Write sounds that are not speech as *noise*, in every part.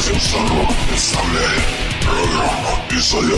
Episodio Cero. Esta ley. Programa Episodio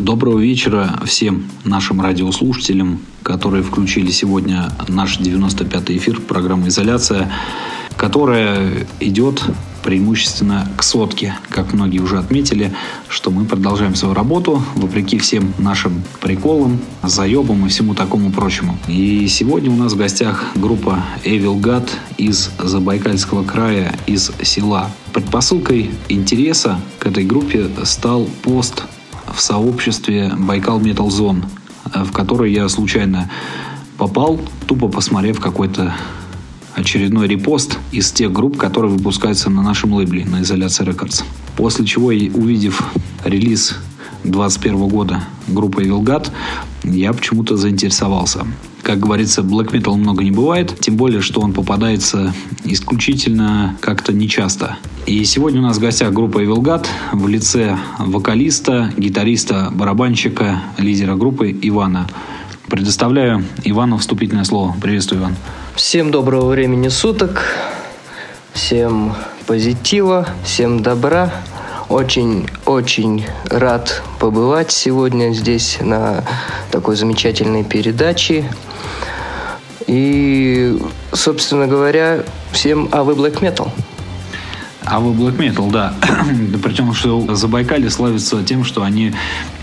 Доброго вечера всем нашим радиослушателям, которые включили сегодня наш 95-й эфир программы «Изоляция», которая идет преимущественно к сотке. Как многие уже отметили, что мы продолжаем свою работу, вопреки всем нашим приколам, заебам и всему такому прочему. И сегодня у нас в гостях группа Evil God из Забайкальского края, из села. Предпосылкой интереса к этой группе стал пост в сообществе Байкал Metal Zone, э, в который я случайно попал, тупо посмотрев какой-то очередной репост из тех групп, которые выпускаются на нашем лейбле, на Изоляции Records. После чего, увидев релиз 2021 года группы Вилгат, я почему-то заинтересовался. Как говорится, black metal много не бывает, тем более, что он попадается исключительно как-то нечасто. И сегодня у нас в гостях группа Эвилгат в лице вокалиста, гитариста, барабанщика, лидера группы Ивана. Предоставляю Ивану вступительное слово. Приветствую, Иван. Всем доброго времени суток, всем позитива, всем добра. Очень-очень рад побывать сегодня здесь на такой замечательной передаче. И, собственно говоря, всем авы Black Metal. А вы Black Metal, да. *clears throat* Причем, что Забайкалье славится тем, что они...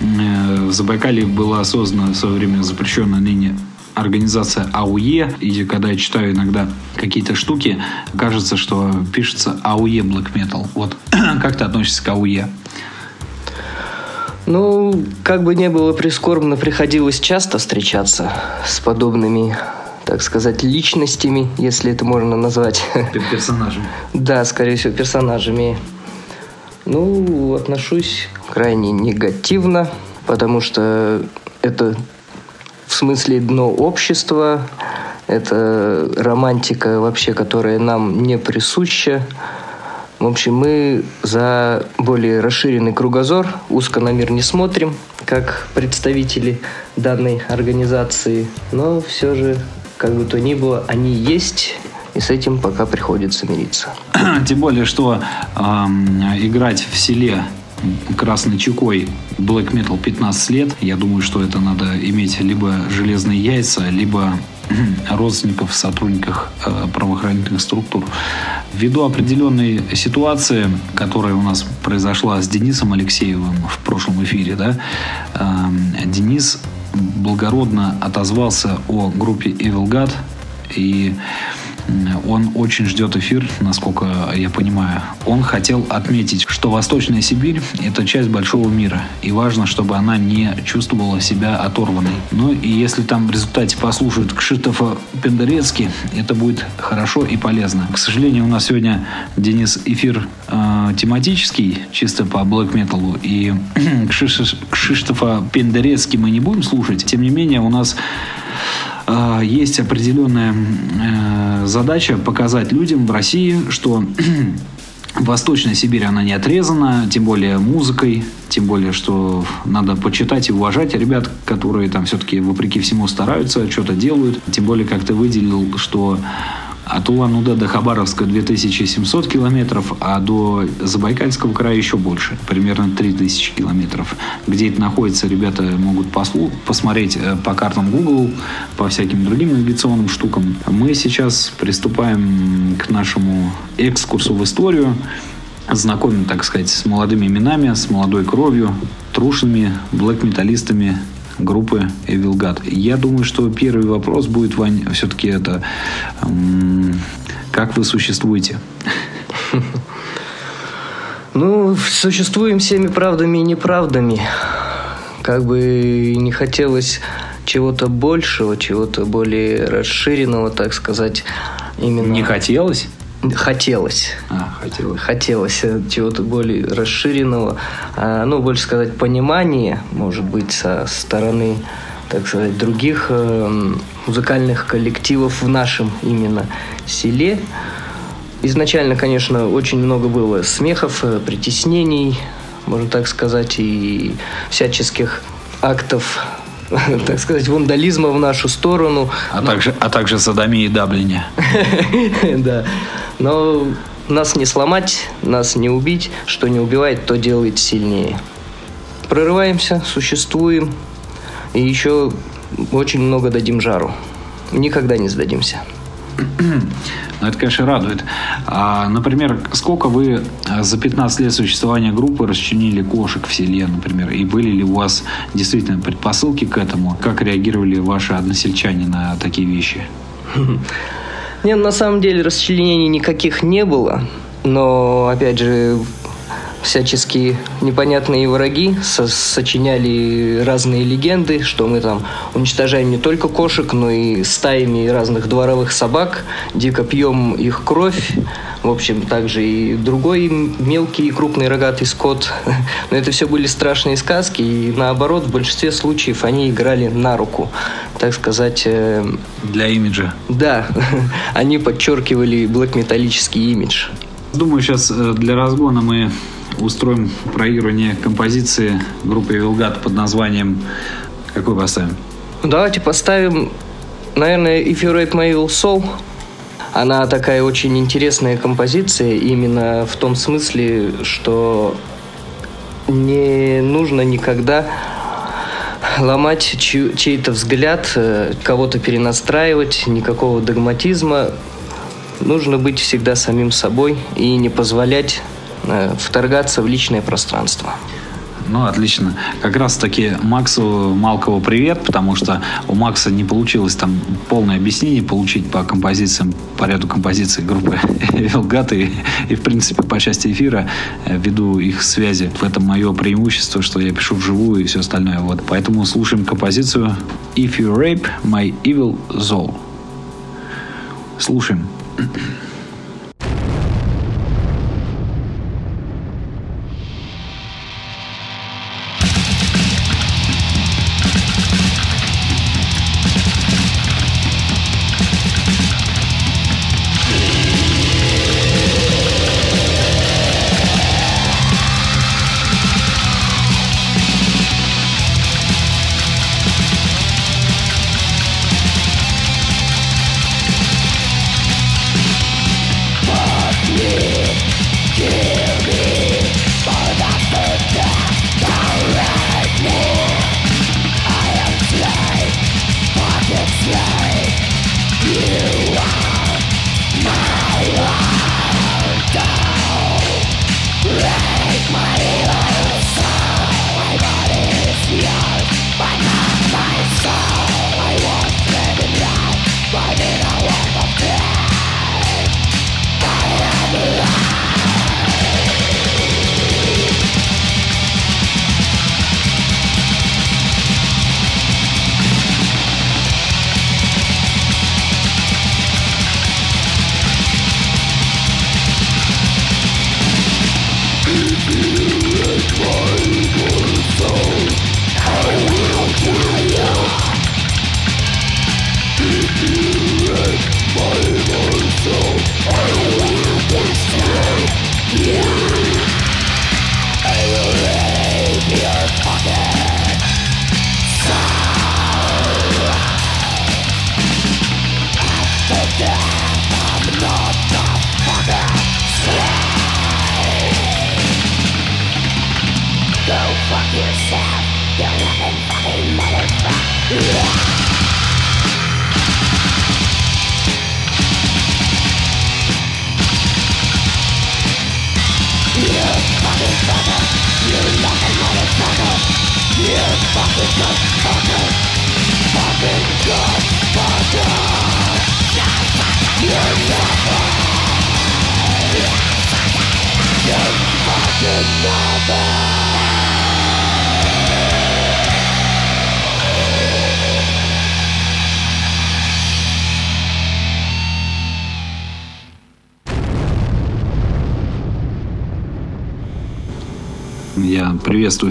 Э, в Забайкалье была создана в свое время запрещенная ныне организация АУЕ, и когда я читаю иногда какие-то штуки, кажется, что пишется АУЕ Black Metal. Вот *clears throat* как ты относишься к АУЕ? Ну, как бы не было прискорбно, приходилось часто встречаться с подобными, так сказать, личностями, если это можно назвать. *laughs* Персонажами. Да, скорее всего, персонажами. Ну, отношусь крайне негативно, потому что это в смысле дно общества, это романтика вообще, которая нам не присуща. В общем, мы за более расширенный кругозор, узко на мир не смотрим, как представители данной организации, но все же, как бы то ни было, они есть, и с этим пока приходится мириться. *clears throat* Тем более, что э, играть в селе красной чекой Black Metal 15 лет. Я думаю, что это надо иметь либо железные яйца, либо *clears throat* родственников, сотрудников э, правоохранительных структур. Ввиду определенной ситуации, которая у нас произошла с Денисом Алексеевым в прошлом эфире, да, э, Денис благородно отозвался о группе Evil God. И он очень ждет эфир, насколько я понимаю. Он хотел отметить, что Восточная Сибирь – это часть большого мира, и важно, чтобы она не чувствовала себя оторванной. Ну и если там в результате послушают Кшитофа Пендерецки, это будет хорошо и полезно. К сожалению, у нас сегодня, Денис, эфир э, тематический, чисто по блэк металлу, и *clears throat* Кшиштофа Пендерецки мы не будем слушать. Тем не менее, у нас есть определенная э, задача показать людям в России, что *clears throat* Восточная Сибирь, она не отрезана, тем более музыкой, тем более, что надо почитать и уважать ребят, которые там все-таки вопреки всему стараются, что-то делают. Тем более, как ты выделил, что от Улан-Удэ до Хабаровска 2700 километров, а до Забайкальского края еще больше, примерно 3000 километров. Где это находится, ребята могут послу, посмотреть э, по картам Google, по всяким другим навигационным штукам. Мы сейчас приступаем к нашему экскурсу в историю знакомим, так сказать, с молодыми именами, с молодой кровью, трушными блэк-металлистами группы Evil God. Я думаю, что первый вопрос будет, Вань, все-таки это как вы существуете? *laughs* Ну, существуем всеми правдами и неправдами. Как бы не хотелось чего-то большего, чего-то более расширенного, так сказать. Именно... Не хотелось? Хотелось. А, хотелось. Хотелось чего-то более расширенного. А, ну, больше сказать, понимания, может быть, со стороны, так сказать, других э, музыкальных коллективов в нашем именно селе. Изначально, конечно, очень много было смехов, э, притеснений, можно так сказать, и всяческих актов *laughs* так сказать, вандализма в нашу сторону. А, также, а также садомии и Даблине. *laughs* Да. Но нас не сломать, нас не убить. Что не убивает, то делает сильнее. Прорываемся, существуем. И еще очень много дадим жару. Никогда не сдадимся. Ну, это, конечно, радует. А, например, сколько вы за 15 лет существования группы расчленили кошек в селе, например? И были ли у вас действительно предпосылки к этому? Как реагировали ваши односельчане на такие вещи? *laughs* Нет, на самом деле расчленений никаких не было. Но, опять же, всяческие непонятные враги со сочиняли разные легенды, что мы там уничтожаем не только кошек, но и стаями разных дворовых собак, дико пьем их кровь, в общем, также и другой мелкий и крупный рогатый скот. *laughs* Но это все были страшные сказки, и наоборот, в большинстве случаев они играли на руку, так сказать. Э, Для имиджа. Да, *laughs* они подчеркивали блэк-металлический имидж. Думаю, сейчас э, для разгона мы устроим проигрывание композиции группы Вилгат под названием... Какой поставим? Давайте поставим, наверное, If You Rape My Evil Soul. Она такая очень интересная композиция именно в том смысле, что не нужно никогда ломать чей-то взгляд, э, кого-то перенастраивать, никакого догматизма. нужно быть всегда самим собой и не позволять вторгаться в личное пространство. Ну, отлично. Как раз таки Максу Малкову привет, потому что у Макса не получилось там полное объяснение получить по композициям, по ряду композиций группы *laughs* Велгат и, и, в принципе, по части эфира, э, ввиду их связи. В этом мое преимущество, что я пишу вживую и все остальное. Вот. Поэтому слушаем композицию If You Rape My Evil Soul. Слушаем. Я *clears throat*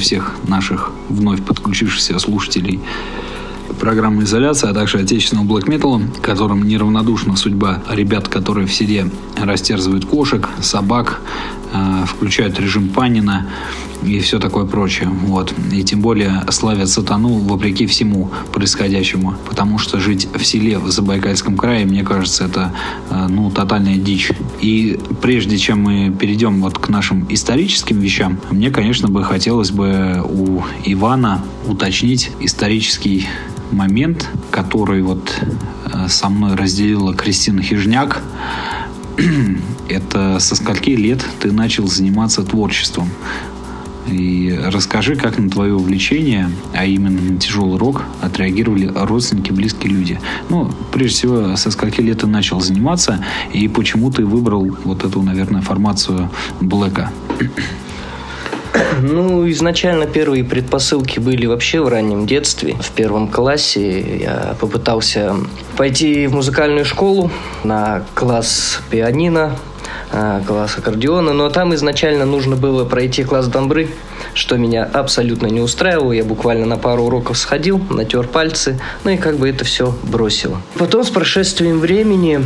всех наших вновь подключившихся слушателей программы «Изоляция», а также отечественного блэк металла, которым неравнодушна судьба ребят, которые в селе растерзывают кошек, собак, э, включают режим Панина и все такое прочее. Вот. И тем более славят сатану вопреки всему происходящему. Потому что жить в селе в Забайкальском крае, мне кажется, это ну, тотальная дичь. И прежде чем мы перейдем вот к нашим историческим вещам, мне, конечно, бы хотелось бы у Ивана уточнить исторический момент, который вот э, со мной разделила Кристина Хижняк. *clears throat* Это со скольки лет ты начал заниматься творчеством? И расскажи, как на твое увлечение, а именно на тяжелый рок, отреагировали родственники, близкие люди. Ну, прежде всего, со скольки лет ты начал заниматься и почему ты выбрал вот эту, наверное, формацию Блэка? Ну, изначально первые предпосылки были вообще в раннем детстве. В первом классе я попытался пойти в музыкальную школу на класс пианино, класс аккордеона, но там изначально нужно было пройти класс дамбры, что меня абсолютно не устраивало. Я буквально на пару уроков сходил, натер пальцы, ну и как бы это все бросил. Потом с прошествием времени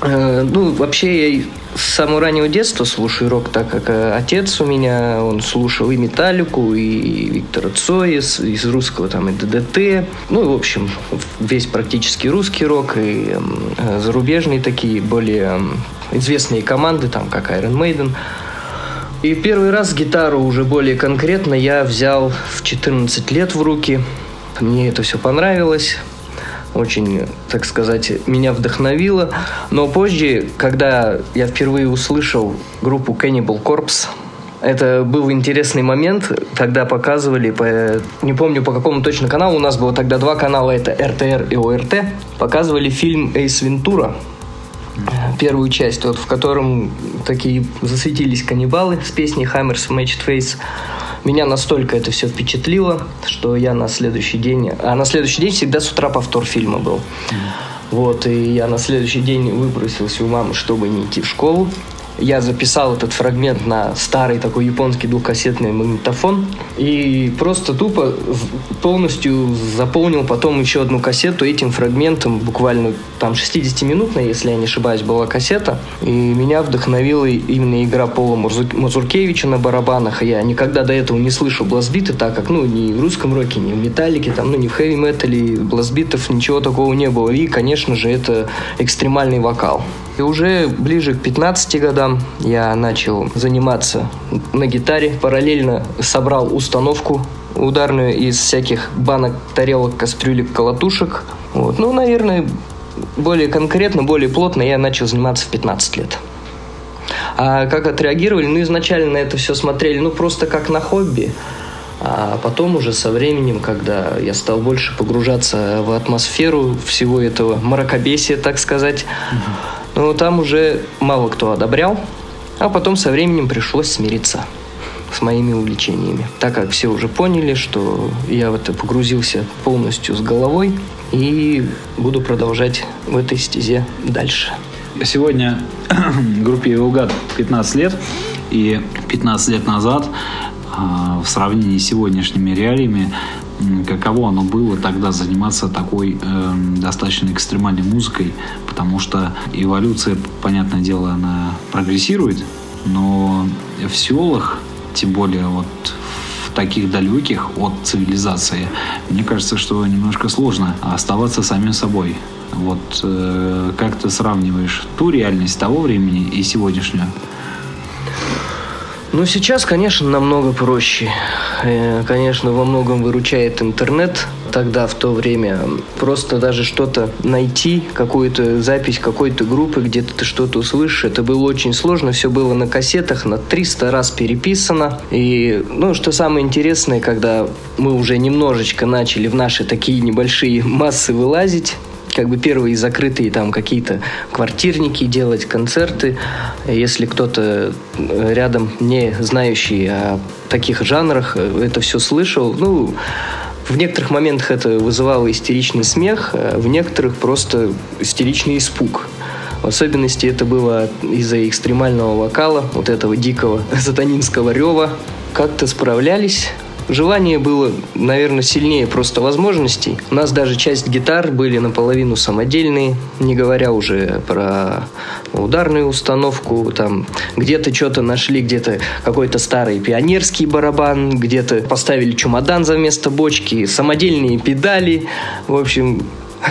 э, ну, вообще я с самого раннего детства слушаю рок, так как э, отец у меня, он слушал и Металлику, и Виктора Цоя, из русского там и ДДТ. Ну, в общем, весь практически русский рок, и э, зарубежные такие более известные команды, там, как Iron Maiden. И первый раз гитару уже более конкретно я взял в 14 лет в руки. Мне это все понравилось. очень, так сказать, меня вдохновило. Но позже, когда я впервые услышал группу Cannibal Corpse, это был интересный момент, когда показывали, по, не помню по какому точно каналу, у нас было тогда два канала, это РТР и ОРТ, показывали фильм «Эйс Вентура», первую часть, вот, в котором такие засветились каннибалы с песней «Hammers Matched Face». Меня настолько это все впечатлило, что я на следующий день... А на следующий день всегда с утра повтор фильма был. Вот, и я на следующий день выбросился у мамы, чтобы не идти в школу я записал этот фрагмент на старый такой японский двухкассетный магнитофон и просто тупо полностью заполнил потом еще одну кассету этим фрагментом, буквально там 60-минутная, если я не ошибаюсь, была кассета. И меня вдохновила именно игра Пола Мазуркевича на барабанах. Я никогда до этого не слышал бластбиты, так как, ну, ни в русском роке, ни в металлике, там, ну, ни в хэви-метале, бластбитов, ничего такого не было. И, конечно же, это экстремальный вокал. И уже ближе к 15 годам я начал заниматься на гитаре. Параллельно собрал установку ударную из всяких банок, тарелок, кастрюлек, колотушек. Вот. Ну, наверное, более конкретно, более плотно я начал заниматься в 15 лет. А как отреагировали? Ну, изначально на это все смотрели, ну, просто как на хобби. А потом уже со временем, когда я стал больше погружаться в атмосферу всего этого мракобесия, так сказать, но там уже мало кто одобрял, а потом со временем пришлось смириться с моими увлечениями, так как все уже поняли, что я в это погрузился полностью с головой и буду продолжать в этой стезе дальше. Сегодня *clears throat* группе Евгад 15 лет, и 15 лет назад а, в сравнении с сегодняшними реалиями каково оно было тогда заниматься такой э, достаточно экстремальной музыкой, потому что эволюция, понятное дело, она прогрессирует, но в селах, тем более вот в таких далеких от цивилизации, мне кажется, что немножко сложно оставаться самим собой. Вот э, как ты сравниваешь ту реальность того времени и сегодняшнюю? Ну, сейчас, конечно, намного проще. Э, конечно, во многом выручает интернет. Тогда, в то время, просто даже что-то найти, какую-то запись какой-то группы, где-то ты что-то услышишь, это было очень сложно. Все было на кассетах, на 300 раз переписано. И, ну, что самое интересное, когда мы уже немножечко начали в наши такие небольшие *laughs* массы вылазить, как бы первые закрытые там какие-то квартирники делать, концерты. Если кто-то э, рядом не знающий о таких жанрах э, это все слышал, ну, в некоторых моментах это вызывало истеричный смех, а в некоторых просто истеричный испуг. В особенности это было из-за экстремального вокала, вот этого дикого *laughs* сатанинского рева. Как-то справлялись, Желание было, наверное, сильнее просто возможностей. У нас даже часть гитар были наполовину самодельные, не говоря уже про ударную установку. Там где-то что-то нашли, где-то какой-то старый пионерский барабан, где-то поставили чемодан за место бочки, самодельные педали. В общем,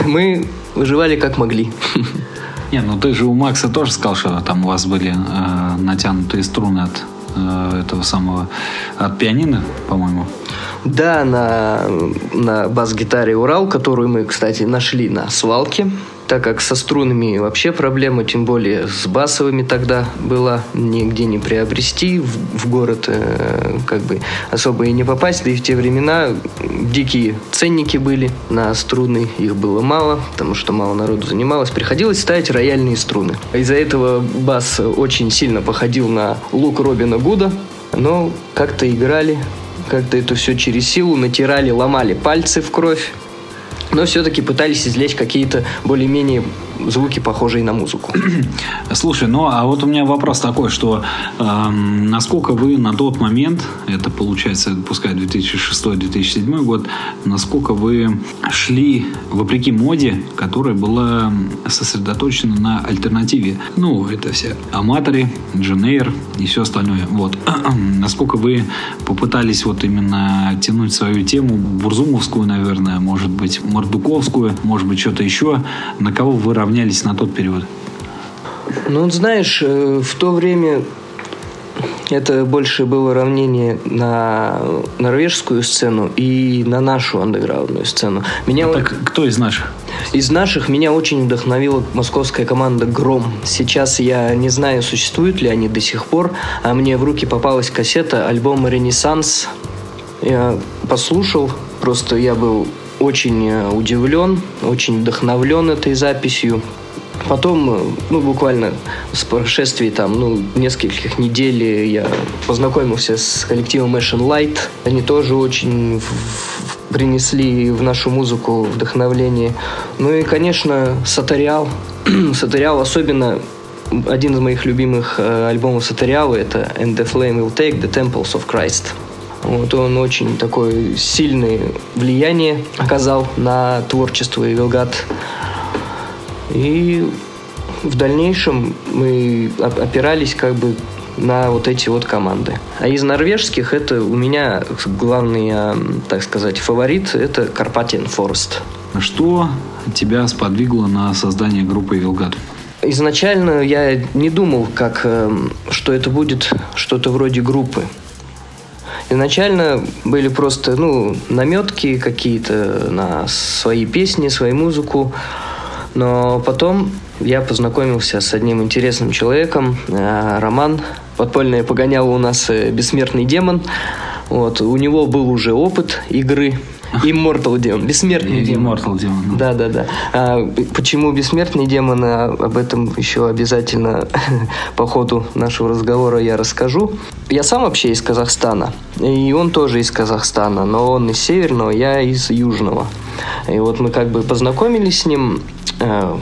мы выживали как могли. *laughs* Не, ну ты же у Макса тоже сказал, что там у вас были э, натянутые струны от Э, этого самого от пианино, по-моему. Да, на, на бас-гитаре Урал, которую мы, кстати, нашли на свалке так как со струнами вообще проблема, тем более с басовыми тогда была, нигде не приобрести, в, в город э, как бы особо и не попасть, да и в те времена дикие ценники были на струны, их было мало, потому что мало народу занималось, приходилось ставить рояльные струны. Из-за этого бас очень сильно походил на лук Робина Гуда, но как-то играли, как-то это все через силу натирали, ломали пальцы в кровь, но все-таки пытались извлечь какие-то более-менее звуки, похожие на музыку. *clears throat* Слушай, ну а вот у меня вопрос такой, что э, насколько вы на тот момент, это получается, пускай 2006-2007 год, насколько вы шли вопреки моде, которая была сосредоточена на альтернативе. Ну, это все аматоры, Дженейр и все остальное. Вот. *clears throat* насколько вы попытались вот именно тянуть свою тему, бурзумовскую, наверное, может быть, мордуковскую, может быть, что-то еще, на кого вы равнялись равнялись на тот период? Ну, знаешь, э, в то время Это больше было равнение на норвежскую сцену и на нашу андеграундную сцену. Меня а так кто из наших? Из наших меня очень вдохновила московская команда «Гром». Сейчас я не знаю, существуют ли они до сих пор, а мне в руки попалась кассета альбома «Ренессанс». Я послушал, просто я был очень э, удивлен, очень вдохновлен этой записью. Потом, ну, буквально с прошествии там, ну, нескольких недель я познакомился с коллективом Machine Light. Они тоже очень принесли в нашу музыку вдохновление. Ну и, конечно, Сатариал. *clears throat* Сатариал особенно один из моих любимых э, альбомов Сатариала это And the Flame Will Take the Temples of Christ. Вот он очень такое сильное влияние оказал на творчество Вилгат. И в дальнейшем мы опирались как бы на вот эти вот команды. А из норвежских это у меня главный, а, так сказать, фаворит – это Карпатин Форест. Что тебя сподвигло на создание группы Вилгат? Изначально я не думал, как, эм, что это будет что-то вроде группы. Изначально были просто ну, наметки какие-то на свои песни, свою музыку. Но потом я познакомился с одним интересным человеком, э, Роман. Подпольное погонял у нас э, «Бессмертный демон». Вот, у него был уже опыт игры *laughs* Immortal демон, бессмертный демон. Immortal демон. Да, да, да. А, почему бессмертный демон? А, об этом еще обязательно *laughs* по ходу нашего разговора я расскажу. Я сам вообще из Казахстана, и он тоже из Казахстана, но он из северного, я из южного. И вот мы как бы познакомились с ним. Э,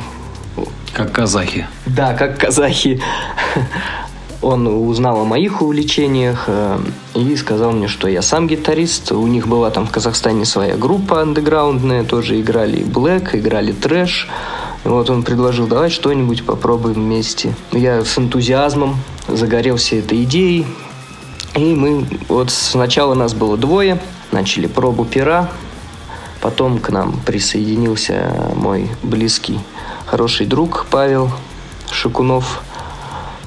как казахи. Да, как казахи. *laughs* Он узнал о моих увлечениях э, и сказал мне, что я сам гитарист. У них была там в Казахстане своя группа андеграундная, тоже играли блэк, играли трэш. Вот он предложил, давай что-нибудь попробуем вместе. Я с энтузиазмом загорелся этой идеей. И мы, вот сначала нас было двое, начали пробу пера. Потом к нам присоединился мой близкий, хороший друг Павел Шикунов –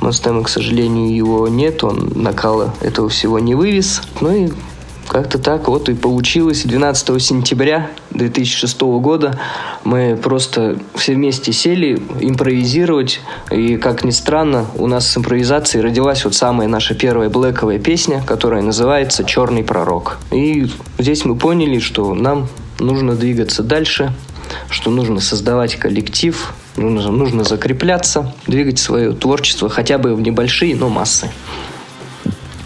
Мастема, к сожалению, его нет, он накала этого всего не вывез. Ну и как-то так вот и получилось. 12 сентября 2006 года мы просто все вместе сели импровизировать. И, как ни странно, у нас с импровизацией родилась вот самая наша первая блэковая песня, которая называется «Черный пророк». И здесь мы поняли, что нам нужно двигаться дальше, что нужно создавать коллектив, нужно, нужно закрепляться, двигать свое творчество хотя бы в небольшие, но массы.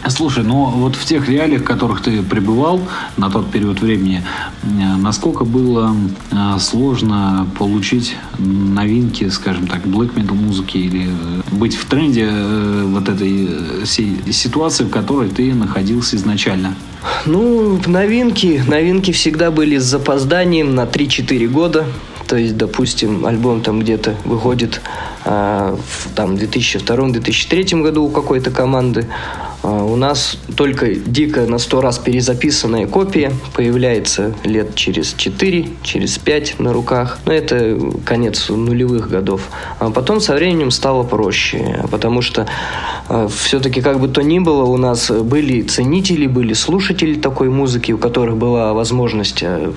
Слушай, ну вот в тех реалиях, в которых ты пребывал на тот период времени, э, насколько было э, сложно получить новинки, скажем так, black metal музыки или э, быть в тренде вот этой всей ситуации, в которой ты находился изначально? Ну, новинки, новинки всегда были с запозданием на 3-4 года. То есть, допустим, альбом там где-то выходит э, в там, 2002-2003 году у какой-то команды. Э, у нас только дико на сто раз перезаписанная копия появляется лет через 4, через 5 на руках. Но это конец нулевых годов. А потом со временем стало проще, потому что э, все-таки как бы то ни было, у нас были ценители, были слушатели такой музыки, у которых была возможность э,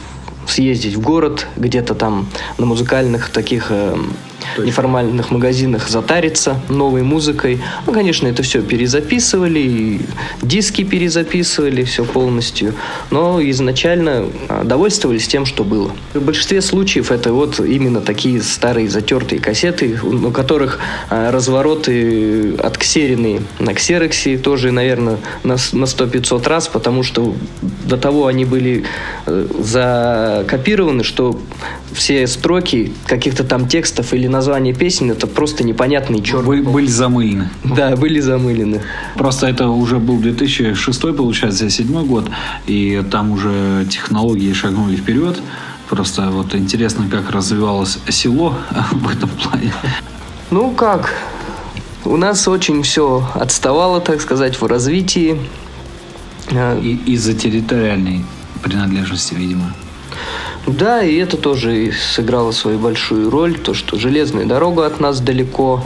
съездить в город, где-то там на музыкальных таких э, неформальных магазинах затариться новой музыкой. Ну, конечно, это все перезаписывали, диски перезаписывали, все полностью. Но изначально а, довольствовались тем, что было. В большинстве случаев это вот именно такие старые затертые кассеты, у которых а, развороты отксеренные на ксероксе тоже, наверное, на, на 100-500 раз, потому что до того они были э, закопированы, что все строки каких-то там текстов или названия песен это просто непонятные черные. Были, были замылены. Да, были замылены. Просто это уже был 2006, получается, 2007 год, и там уже технологии шагнули вперед. Просто вот интересно, как развивалось село *laughs* в этом плане. Ну как, у нас очень все отставало, так сказать, в развитии. И из-за территориальной принадлежности, видимо. Да, и это тоже сыграло свою большую роль, то, что железная дорога от нас далеко,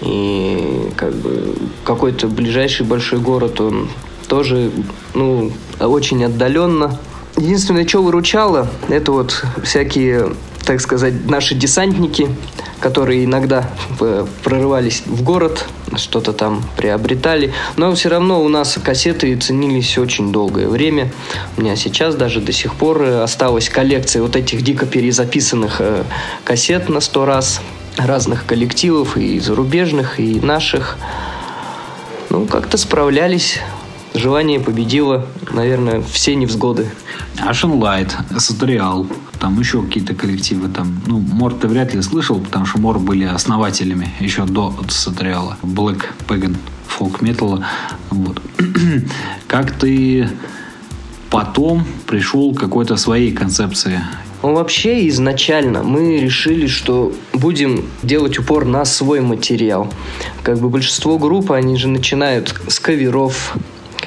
И как бы какой-то ближайший большой город, он тоже, ну, очень отдаленно. Единственное, что выручало, это вот всякие, так сказать, наши десантники, которые иногда э, прорывались в город, что-то там приобретали. Но все равно у нас кассеты ценились очень долгое время. У меня сейчас даже до сих пор э, осталась коллекция вот этих дико перезаписанных э, кассет на сто раз разных коллективов, и зарубежных, и наших. Ну, как-то справлялись. Желание победило, наверное, все невзгоды. Light, Сатриал, там еще какие-то коллективы. Там, ну, Мор ты вряд ли слышал, потому что Мор были основателями еще до Сатриала. Black Pagan фолк металла. Вот. *clears throat* как ты потом пришел к какой-то своей концепции ну, вообще изначально мы решили, что будем делать упор на свой материал. Как бы большинство групп, они же начинают с каверов,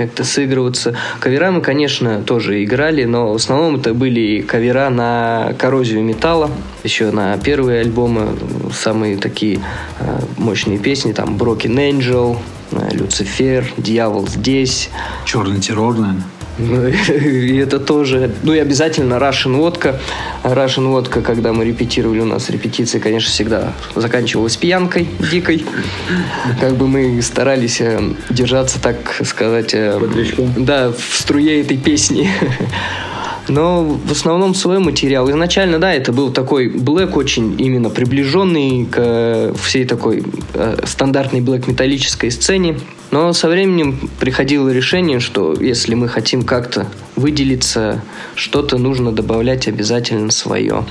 как-то сыгрываться. Кавера мы, конечно, тоже играли, но в основном это были кавера на коррозию металла. Еще на первые альбомы самые такие э, мощные песни, там Broken Angel, э, Люцифер, Дьявол здесь. Черный террор, наверное. И это тоже... Ну и обязательно Russian водка. Russian водка, когда мы репетировали, у нас репетиции, конечно, всегда заканчивалась пьянкой дикой. Как бы мы старались э, держаться, так сказать... Э, да, в струе этой песни. Но в основном свой материал. Изначально, да, это был такой блэк очень именно приближенный к всей такой э, стандартной блэк-металлической сцене. Но со временем приходило решение, что если мы хотим как-то выделиться, что-то нужно добавлять обязательно свое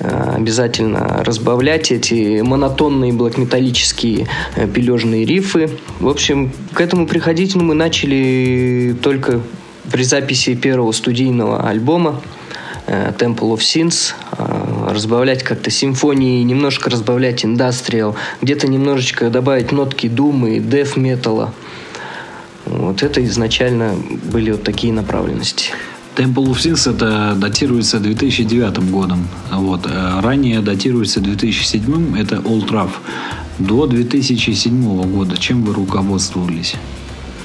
э, обязательно разбавлять эти монотонные блокметаллические э, пележные рифы. В общем, к этому приходить ну, мы начали только при записи первого студийного альбома э, Temple of Sins э, разбавлять как-то симфонии, немножко разбавлять индастриал, где-то немножечко добавить нотки думы, деф металла. Вот это изначально были вот такие направленности. Temple of Sins это датируется 2009 годом. Вот. Э, ранее датируется 2007, это Old Rough. До 2007 года чем вы руководствовались?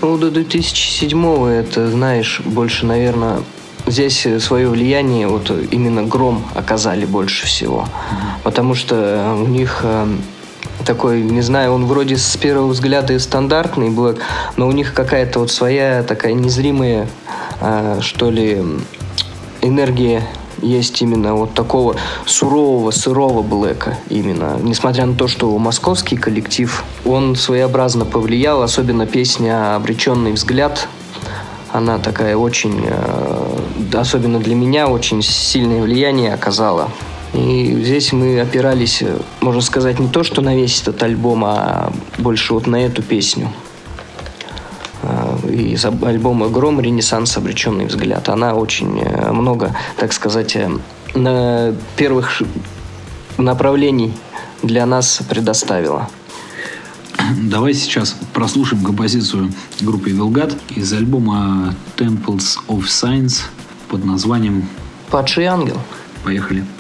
Ну, до 2007 это, знаешь, больше, наверное, здесь свое влияние вот именно Гром оказали больше всего. Потому что у них э, такой, не знаю, он вроде с первого взгляда и стандартный блэк, но у них какая-то вот своя такая незримая, э, что ли, энергия есть именно вот такого сурового, сырого блэка именно. Несмотря на то, что московский коллектив, он своеобразно повлиял, особенно песня «Обреченный взгляд», она такая очень, э, особенно для меня, очень сильное влияние оказала. И здесь мы опирались, можно сказать, не то, что на весь этот альбом, а больше вот на эту песню. Э, из альбома «Гром. Ренессанс. Обреченный взгляд». Она очень э, много, так сказать, э, на первых направлений для нас предоставила. Давай сейчас прослушаем композицию группы Вилгат из альбома Temples of Science под названием «Падший ангел». Поехали. Итак,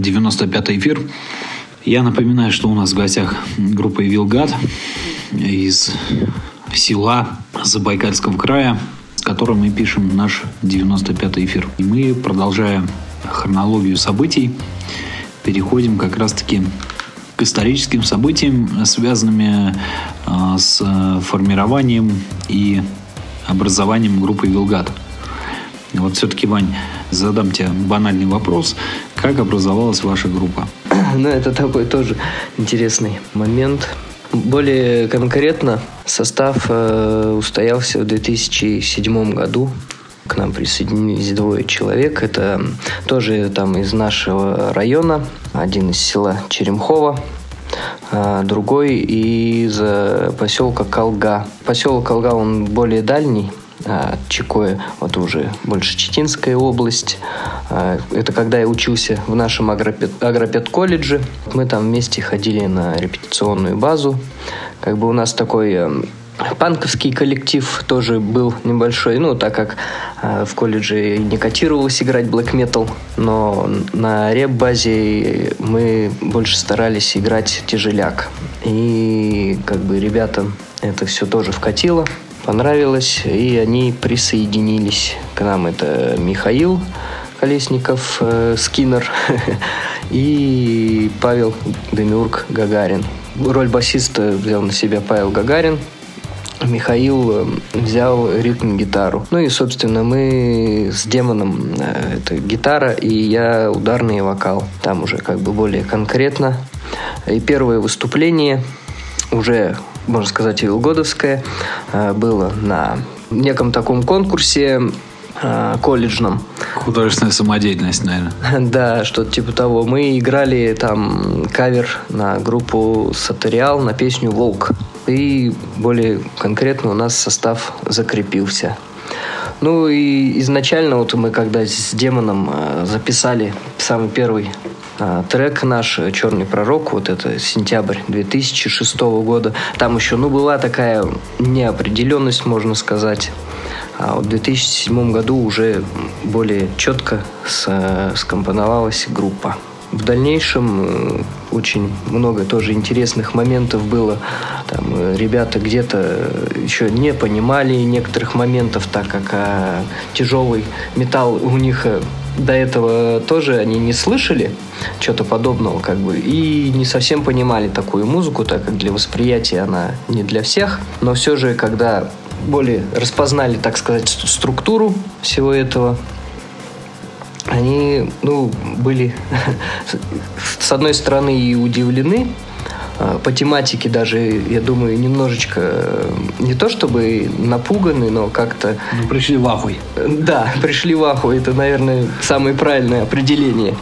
95 эфир. Я напоминаю, что у нас в гостях группа «Вилгат» из села Забайкальского края, с котором мы пишем наш 95 эфир. И мы, продолжая хронологию событий, переходим как раз-таки к историческим событиям, связанными а, с формированием и образованием группы «Вилгат». Вот все-таки, Вань, задам тебе банальный вопрос. Как образовалась ваша группа? *clears throat* Ну, это такой тоже интересный момент. Более конкретно состав э, устоялся в 2007 году. К нам присоединились двое человек. Это тоже там из нашего района. Один из села Черемхова, а другой из э, поселка Колга. Поселок Колга, он более дальний, а, Чекое, вот уже больше Читинская область. А, это когда я учился в нашем агропед, агропед-колледже. Мы там вместе ходили на репетиционную базу. Как бы у нас такой эм, Панковский коллектив тоже был небольшой, ну, так как э, в колледже не котировалось играть блэк метал, но на реп-базе мы больше старались играть тяжеляк. И как бы ребятам это все тоже вкатило понравилось, и они присоединились к нам. Это Михаил Колесников, э, Скиннер *laughs* и Павел Демиург Гагарин. Роль басиста взял на себя Павел Гагарин, Михаил э, взял ритм-гитару. Ну и, собственно, мы с демоном, э, это гитара, и я ударный вокал. Там уже как бы более конкретно. И первое выступление уже можно сказать, Вилгодовская, э, было на неком таком конкурсе э, колледжном. Художественная самодеятельность, наверное. *laughs* Да, что-то типа того. Мы играли там кавер на группу Сатериал на песню «Волк». И более конкретно у нас состав закрепился. Ну и изначально вот мы когда с Демоном э, записали самый первый трек наш «Черный пророк», вот это сентябрь 2006 года. Там еще, ну, была такая неопределенность, можно сказать. А в 2007 году уже более четко скомпоновалась группа. В дальнейшем э, очень много тоже интересных моментов было. Там э, ребята где-то еще не понимали некоторых моментов, так как а, тяжелый металл у них э, до этого тоже они не слышали чего-то подобного, как бы, и не совсем понимали такую музыку, так как для восприятия она не для всех. Но все же, когда более распознали, так сказать, структуру всего этого, они, ну, были, *laughs* с одной стороны, и удивлены, по тематике даже, я думаю, немножечко э, не то чтобы напуганы, но как-то... Ну, пришли в ахуй. Да, *laughs* пришли в ахуй. Это, наверное, самое правильное определение.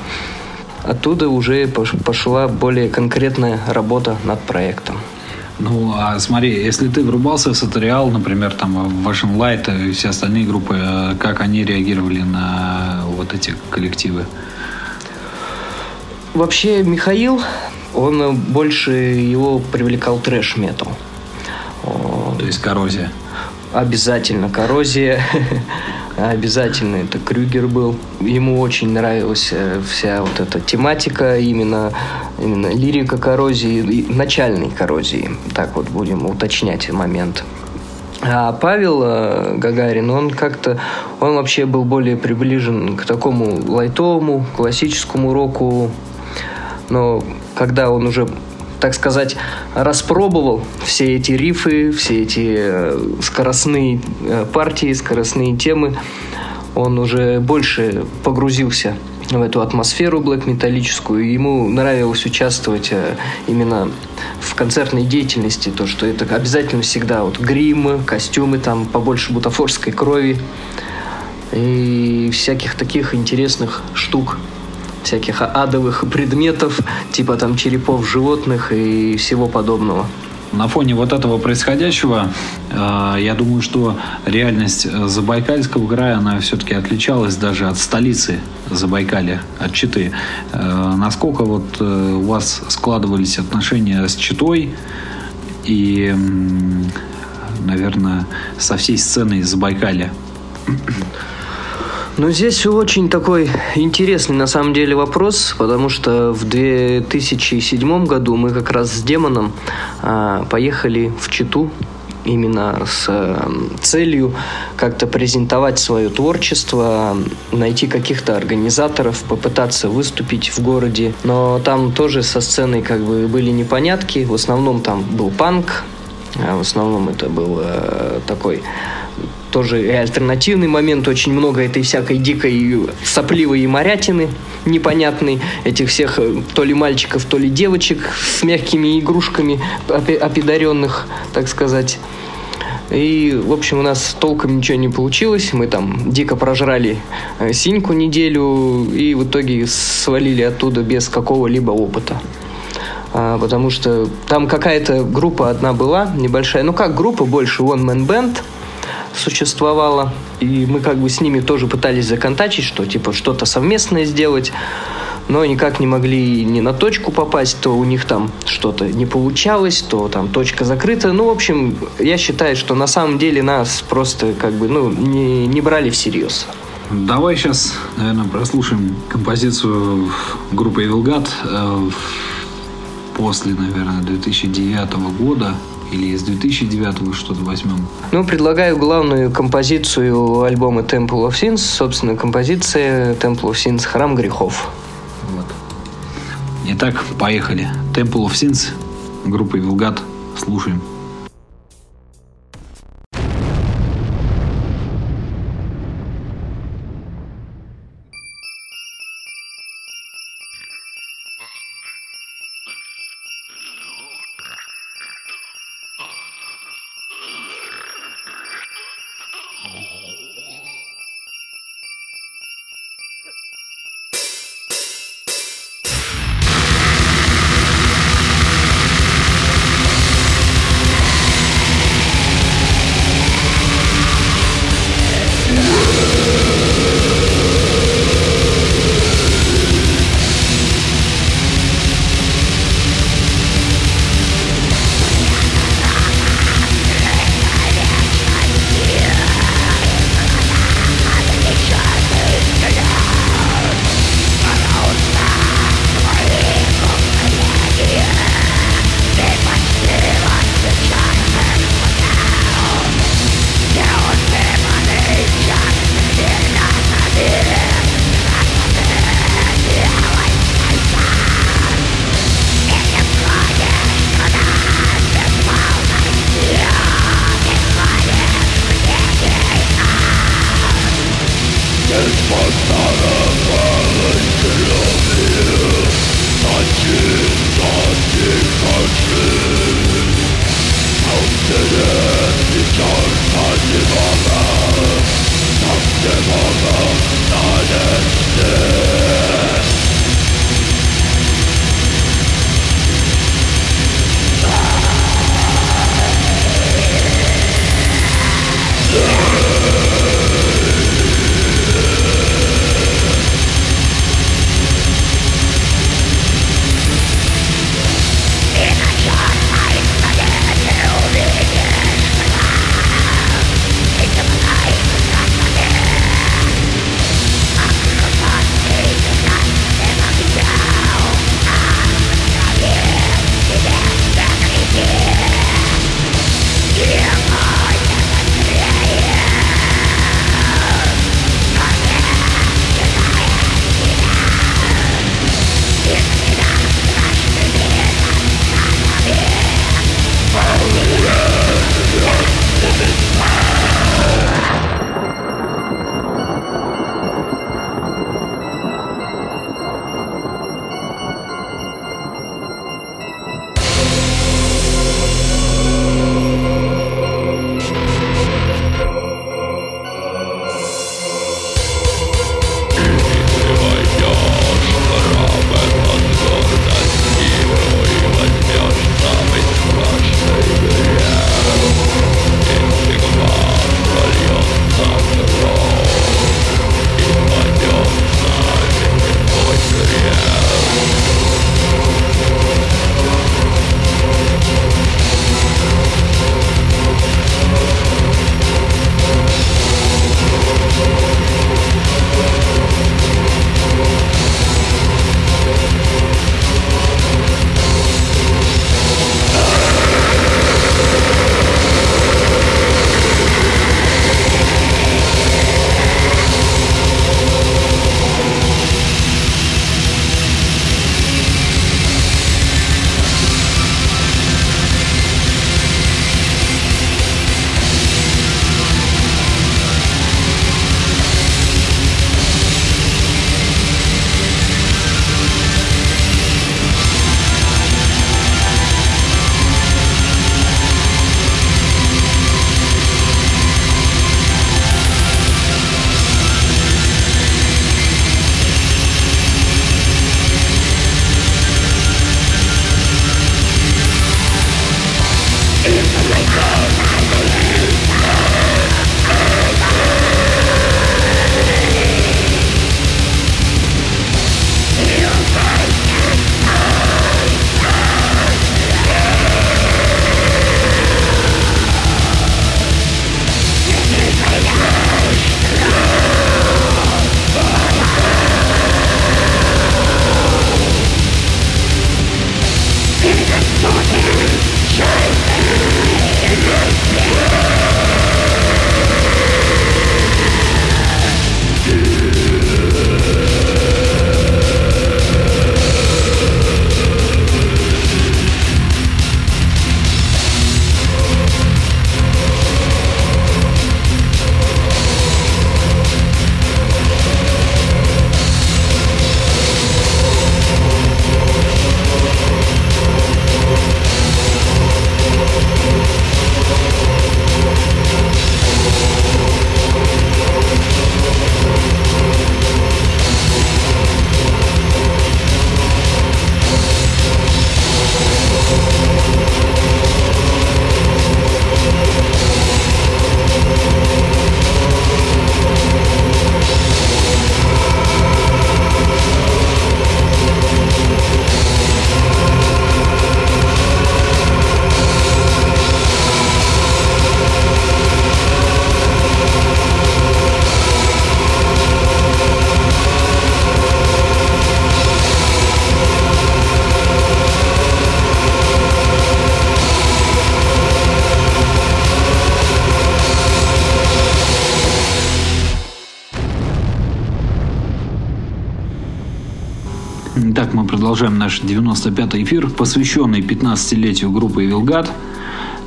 Оттуда уже пошла более конкретная работа над проектом. Ну, а смотри, если ты врубался в Сатериал, например, там в вашем Light и все остальные группы, э, как они реагировали на вот эти коллективы? Вообще, Михаил он больше его привлекал трэш-метал. То есть коррозия? Обязательно коррозия. *laughs* Обязательно это Крюгер был. Ему очень нравилась э, вся вот эта тематика, именно, именно лирика коррозии, начальной коррозии. Так вот будем уточнять момент. А Павел э, Гагарин, он как-то, он вообще был более приближен к такому лайтовому, классическому року, но когда он уже так сказать, распробовал все эти рифы, все эти э, скоростные э, партии, скоростные темы, он уже больше погрузился в эту атмосферу блэк-металлическую, ему нравилось участвовать э, именно в концертной деятельности, то, что это обязательно всегда вот гримы, костюмы, там побольше бутафорской крови и всяких таких интересных штук всяких адовых предметов, типа там черепов животных и всего подобного. На фоне вот этого происходящего, э, я думаю, что реальность Забайкальского края, она все-таки отличалась даже от столицы Забайкалья, от Читы. Э, насколько вот э, у вас складывались отношения с Читой и, наверное, со всей сценой Забайкалья? Ну, здесь очень такой интересный на самом деле вопрос, потому что в 2007 году мы как раз с Демоном а, поехали в Читу именно с э, целью как-то презентовать свое творчество, найти каких-то организаторов, попытаться выступить в городе. Но там тоже со сценой как бы были непонятки. В основном там был панк, а в основном это был э, такой тоже и альтернативный момент, очень много этой всякой дикой сопливой морятины непонятной, этих всех э, то ли мальчиков, то ли девочек с мягкими игрушками опидаренных, так сказать. И, в общем, у нас толком ничего не получилось. Мы там дико прожрали э, синьку неделю и в итоге свалили оттуда без какого-либо опыта. А, потому что там какая-то группа одна была, небольшая. Ну как группа, больше One Man Band существовала. И мы как бы с ними тоже пытались законтачить, что типа что-то совместное сделать но никак не могли ни на точку попасть, то у них там что-то не получалось, то там точка закрыта. Ну, в общем, я считаю, что на самом деле нас просто как бы, ну, не, не брали всерьез. Давай сейчас, наверное, прослушаем композицию группы Evil э, после, наверное, 2009 года или из 2009 что-то возьмем? Ну, предлагаю главную композицию альбома Temple of Sins, собственно, композиция Temple of Sins «Храм грехов». Итак, поехали. Temple of Sins, группа Вилгат. Слушаем. Продолжаем наш 95-й эфир, посвященный 15-летию группы Вилгат,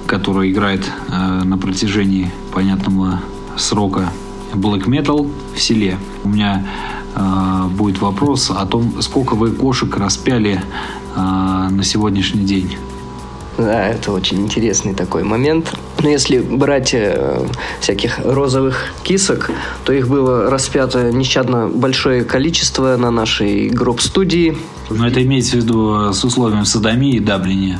которая играет э, на протяжении понятного срока black metal в селе. У меня э, будет вопрос о том, сколько вы кошек распяли э, на сегодняшний день. Да, это очень интересный такой момент. Но если брать э, всяких розовых кисок, то их было распято нещадно большое количество на нашей групп-студии. Но это имеется в виду с условием садомии и дабления.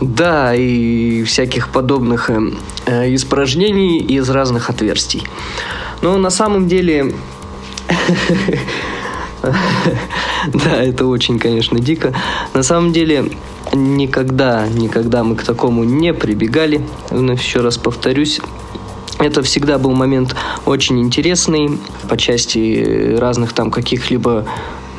Да, и всяких подобных э, э, испражнений из разных отверстий. Но на самом деле... *laughs* *laughs* Да, это очень, конечно, дико. На самом деле, никогда, никогда мы к такому не прибегали. Вновь еще раз повторюсь, это всегда был момент очень интересный по части разных там каких-либо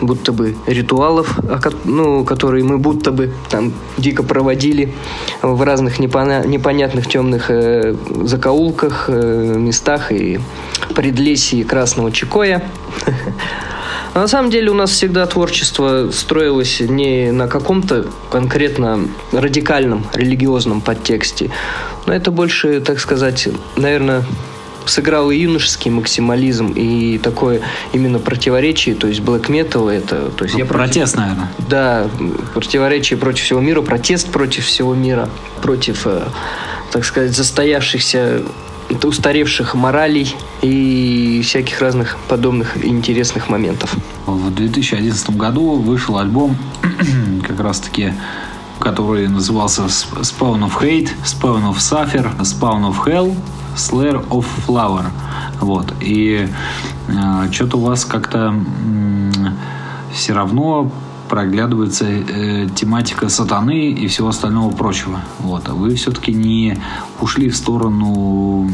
будто бы ритуалов, ну, которые мы будто бы там дико проводили в разных непоня- непонятных темных э, закоулках, э, местах и предлесии Красного Чекоя. *laughs* А на самом деле у нас всегда творчество строилось не на каком-то конкретно радикальном религиозном подтексте, но это больше, так сказать, наверное, сыграл и юношеский максимализм, и такое именно противоречие, то есть black metal это... То есть я протест, против, наверное. Да, противоречие против всего мира, протест против всего мира, против, э, так сказать, застоявшихся устаревших моралей и всяких разных подобных интересных моментов. В 2011 году вышел альбом *clears throat* как раз-таки который назывался Spawn of Hate, Spawn of Suffer, Spawn of Hell, Slayer of Flower. Вот. И э, что-то у вас как-то э, все равно проглядывается э, тематика сатаны и всего остального прочего. Вот. А вы все-таки не ушли в сторону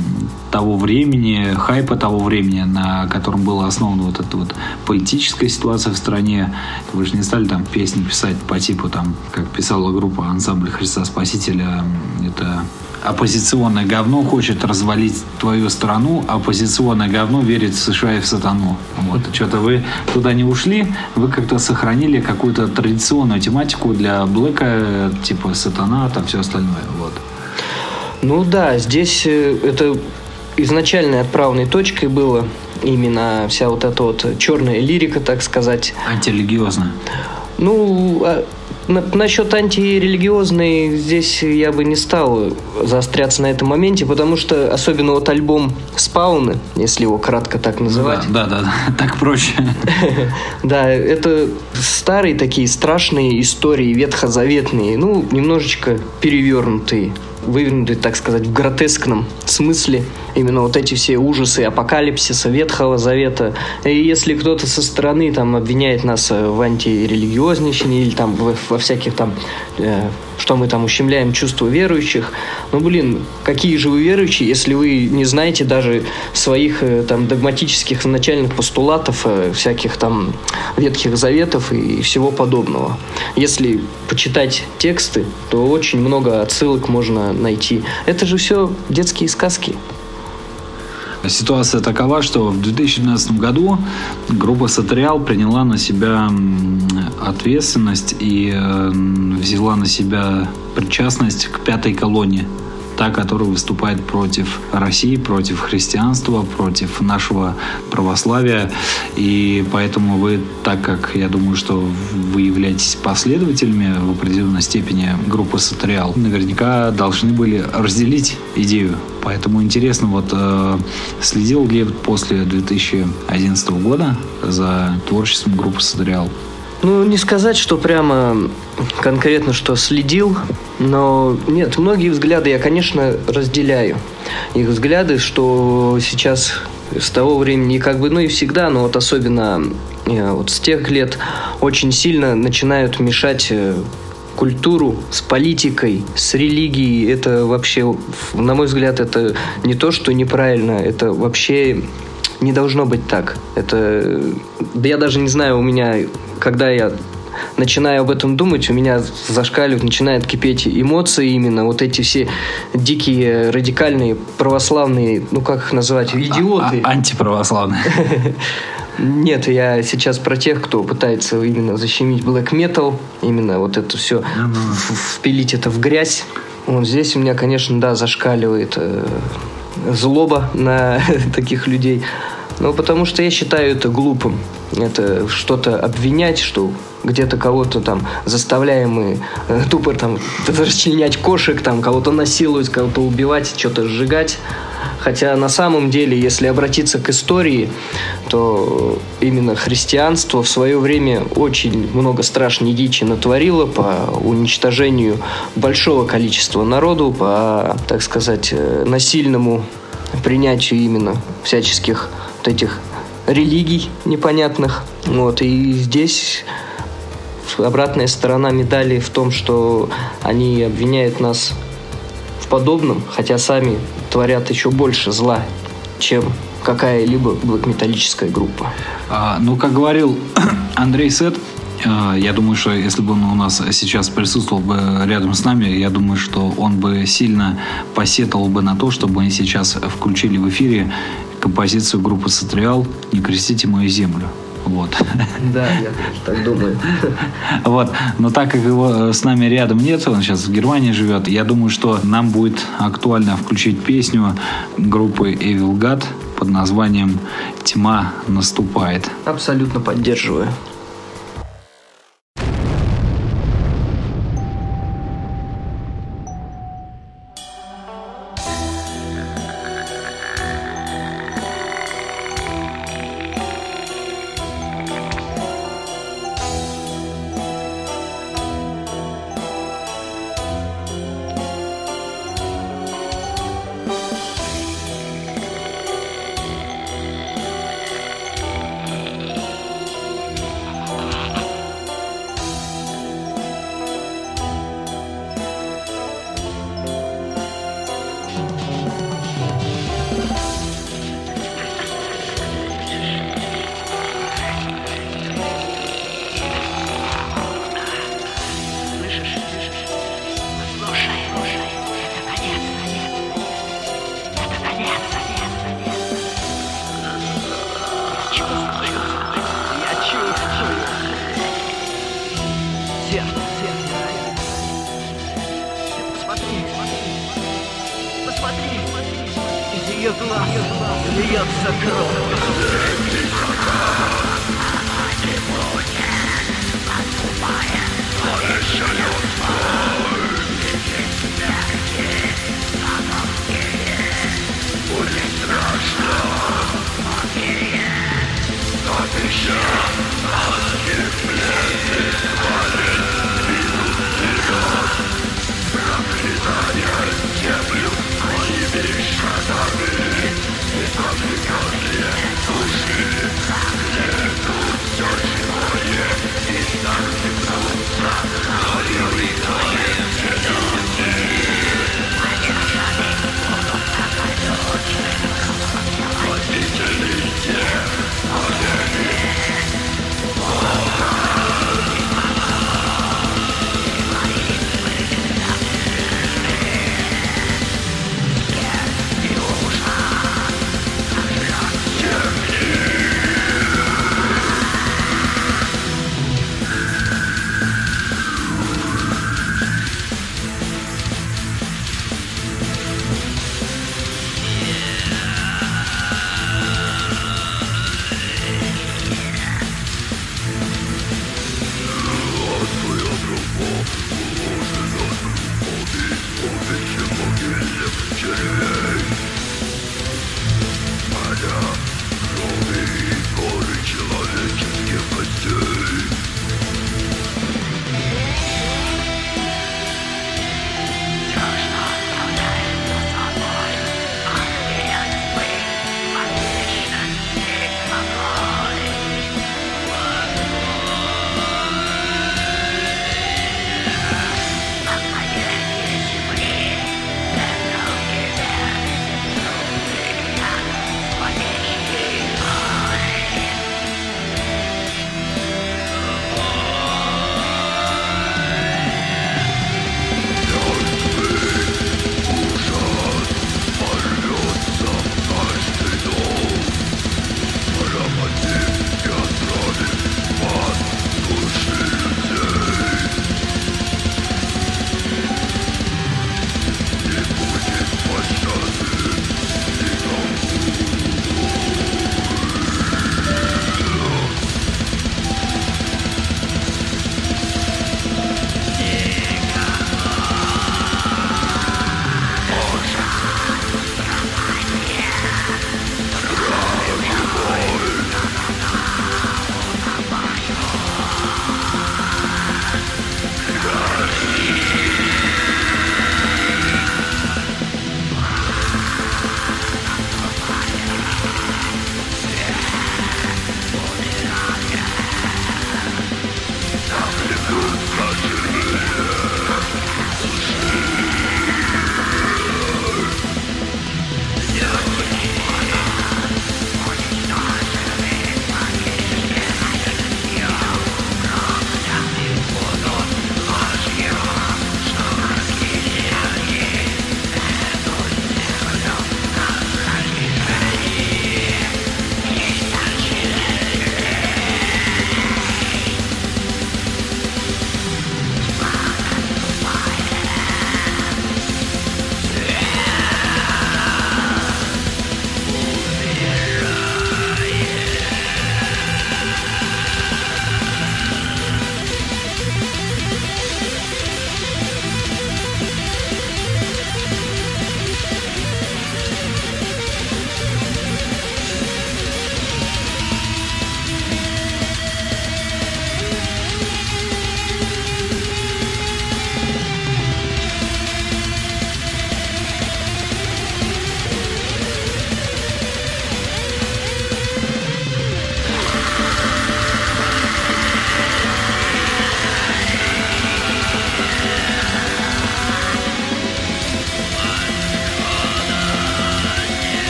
того времени, хайпа того времени, на котором была основана вот эта вот политическая ситуация в стране. Вы же не стали там песни писать по типу, там, как писала группа ансамбль Христа Спасителя, это оппозиционное говно хочет развалить твою страну, а оппозиционное говно верит в США и в сатану. Вот. Что-то вы туда не ушли, вы как-то сохранили какую-то традиционную тематику для Блэка, типа сатана, там все остальное. Вот. Ну да, здесь э, это изначальной отправной точкой было именно вся вот эта вот черная лирика, так сказать. Антирелигиозная. Ну, а насчет антирелигиозной здесь я бы не стал заостряться на этом моменте, потому что особенно вот альбом «Спауны», если его кратко так называть. Да, да, да, *laughs* так проще. *laughs* Да, это старые такие страшные истории, ветхозаветные, ну, немножечко перевернутые вывернуты, так сказать, в гротескном смысле. Именно вот эти все ужасы апокалипсиса, Ветхого Завета. И если кто-то со стороны там обвиняет нас в антирелигиозничании или там во всяких там э, что мы там ущемляем чувства верующих. Ну, блин, какие же вы верующие, если вы не знаете даже своих э, там догматических начальных постулатов, э, всяких там ветхих заветов и всего подобного. Если почитать тексты, то очень много отсылок можно найти. Это же все детские сказки. Ситуация такова, что в 2012 году группа Сатериал приняла на себя ответственность и взяла на себя причастность к пятой колонии та, которая выступает против России, против христианства, против нашего православия. И поэтому вы, так как я думаю, что вы являетесь последователями в определенной степени группы Сатериал, наверняка должны были разделить идею. Поэтому интересно, вот э, следил ли после 2011 года за творчеством группы Сатериал? Ну, не сказать, что прямо конкретно что следил, но нет, многие взгляды я, конечно, разделяю. Их взгляды, что сейчас с того времени, как бы, ну и всегда, но вот особенно э, вот с тех лет очень сильно начинают мешать э, культуру с политикой, с религией. Это вообще, на мой взгляд, это не то, что неправильно, это вообще не должно быть так. Это, да я даже не знаю, у меня, когда я начинаю об этом думать, у меня зашкаливают, начинают кипеть эмоции именно, вот эти все дикие, радикальные, православные, ну как их называть, идиоты. А, а, антиправославные. *laughs* Нет, я сейчас про тех, кто пытается именно защемить black metal, именно вот это все, впилить это в грязь. Вот здесь у меня, конечно, да, зашкаливает э, злоба на *laughs* таких людей. Ну, потому что я считаю это глупым. Это что-то обвинять, что где-то кого-то там заставляем мы э, тупо там расчленять кошек, там кого-то насиловать, кого-то убивать, что-то сжигать. Хотя на самом деле, если обратиться к истории, то именно христианство в свое время очень много страшной дичи натворило по уничтожению большого количества народу, по, так сказать, э, насильному принятию именно всяческих этих религий непонятных. Вот, и здесь обратная сторона медали в том, что они обвиняют нас в подобном, хотя сами творят еще больше зла, чем какая-либо блокметаллическая группа. А, ну, как говорил *clears throat* Андрей Сет, а, я думаю, что если бы он у нас сейчас присутствовал бы рядом с нами, я думаю, что он бы сильно посетовал бы на то, чтобы мы сейчас включили в эфире композицию группы «Сатриал» «Не крестите мою землю». Вот. Да, я так думаю. *laughs* Вот. Но так как его э, с нами рядом нет, он сейчас в Германии живет, я думаю, что нам будет актуально включить песню группы Evil God под названием «Тьма наступает». Абсолютно поддерживаю.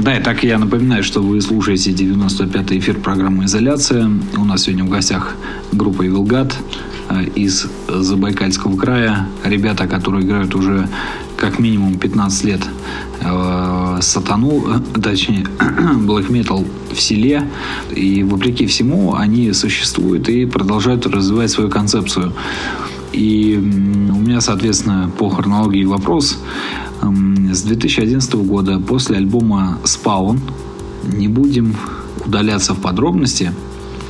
Да, и так я напоминаю, что вы слушаете 95-й эфир программы «Изоляция». У нас сегодня в гостях группа «Вилгат» э, из Забайкальского края. Ребята, которые играют уже как минимум 15 лет э, сатану, э, точнее, *clears throat* black metal в селе. И вопреки всему они существуют и продолжают развивать свою концепцию. И у меня, соответственно, по хронологии вопрос. С 2011 года, после альбома Spawn, не будем удаляться в подробности,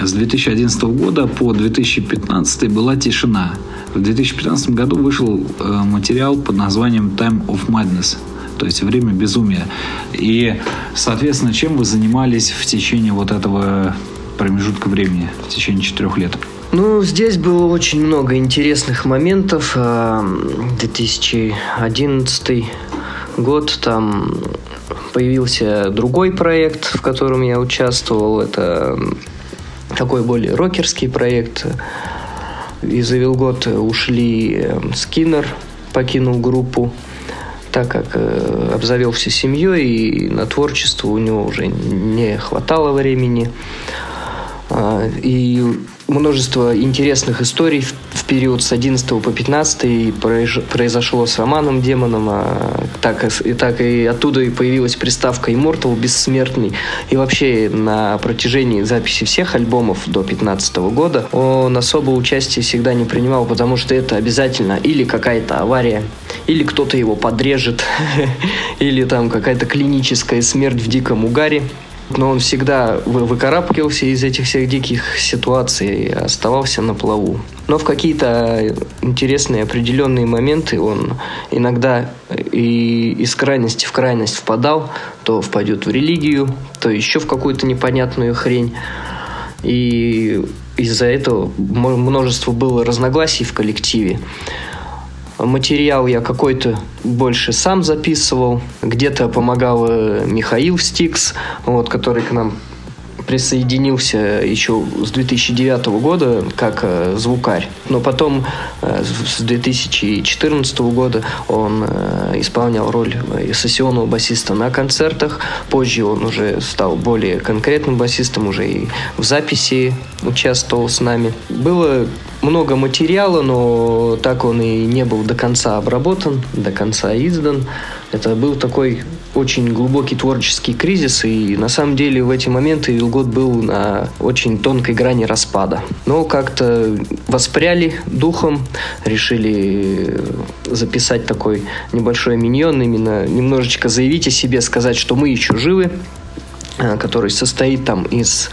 с 2011 года по 2015 была тишина. В 2015 году вышел э, материал под названием Time of Madness, то есть время безумия. И, соответственно, чем вы занимались в течение вот этого промежутка времени, в течение четырех лет? Ну, здесь было очень много интересных моментов. 2011 э, год там появился другой проект, в котором я участвовал. Это такой более рокерский проект. Из Эвилгот ушли э, Скиннер, покинул группу, так как э, обзавелся семьей, и на творчество у него уже не хватало времени. А, и множество интересных историй в период с 11 по 15 произошло с Романом Демоном, а так, и так и оттуда и появилась приставка Immortal, Бессмертный. И вообще на протяжении записи всех альбомов до 15 года он особо участия всегда не принимал, потому что это обязательно или какая-то авария, или кто-то его подрежет, *laughs* или там какая-то клиническая смерть в диком угаре но он всегда выкарабкивался из этих всех диких ситуаций оставался на плаву. Но в какие-то интересные определенные моменты он иногда и из крайности в крайность впадал, то впадет в религию, то еще в какую-то непонятную хрень. И из-за этого множество было разногласий в коллективе. Материал я какой-то больше сам записывал. Где-то помогал э, Михаил Стикс, вот, который к нам присоединился еще с 2009 года как э, звукарь. Но потом э, с 2014 года он э, исполнял роль сессионного басиста на концертах. Позже он уже стал более конкретным басистом, уже и в записи участвовал с нами. Было много материала, но так он и не был до конца обработан, до конца издан. Это был такой очень глубокий творческий кризис, и на самом деле в эти моменты Вилгот был на очень тонкой грани распада. Но как-то воспряли духом, решили записать такой небольшой миньон, именно немножечко заявить о себе, сказать, что мы еще живы, а, который состоит там из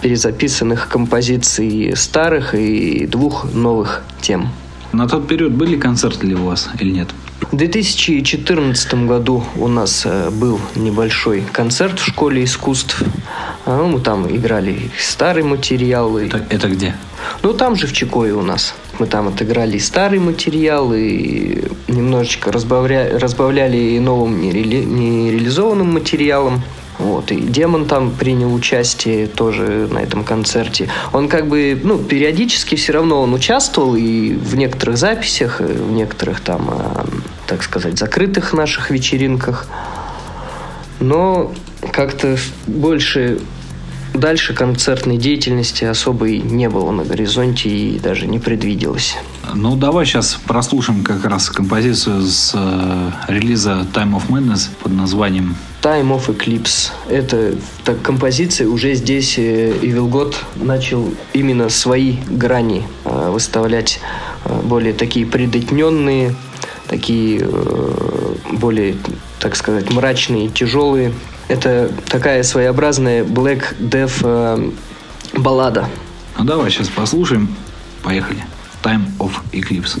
перезаписанных композиций старых и двух новых тем. На тот период были концерты ли у вас или нет? В 2014 году у нас э, был небольшой концерт в школе искусств. А, ну, мы там играли старые материалы. Это, это где? Ну, там же в Чикое у нас. Мы там отыграли старый материал и немножечко разбавля... разбавляли новым нереали... нереализованным материалом. Вот, и Демон там принял участие тоже на этом концерте. Он как бы, ну, периодически все равно он участвовал и в некоторых записях, и в некоторых там, э, так сказать, закрытых наших вечеринках. Но как-то больше Дальше концертной деятельности особой не было на горизонте и даже не предвиделось. Ну, давай сейчас прослушаем как раз композицию с э, релиза Time of Madness под названием Time of Eclipse. Это так, композиция уже здесь э, Ивилгот начал именно свои грани э, выставлять э, более такие предотненные, такие э, более, так сказать, мрачные, тяжелые это такая своеобразная Black Death э, баллада. Ну давай сейчас послушаем. Поехали. Time of Eclipse.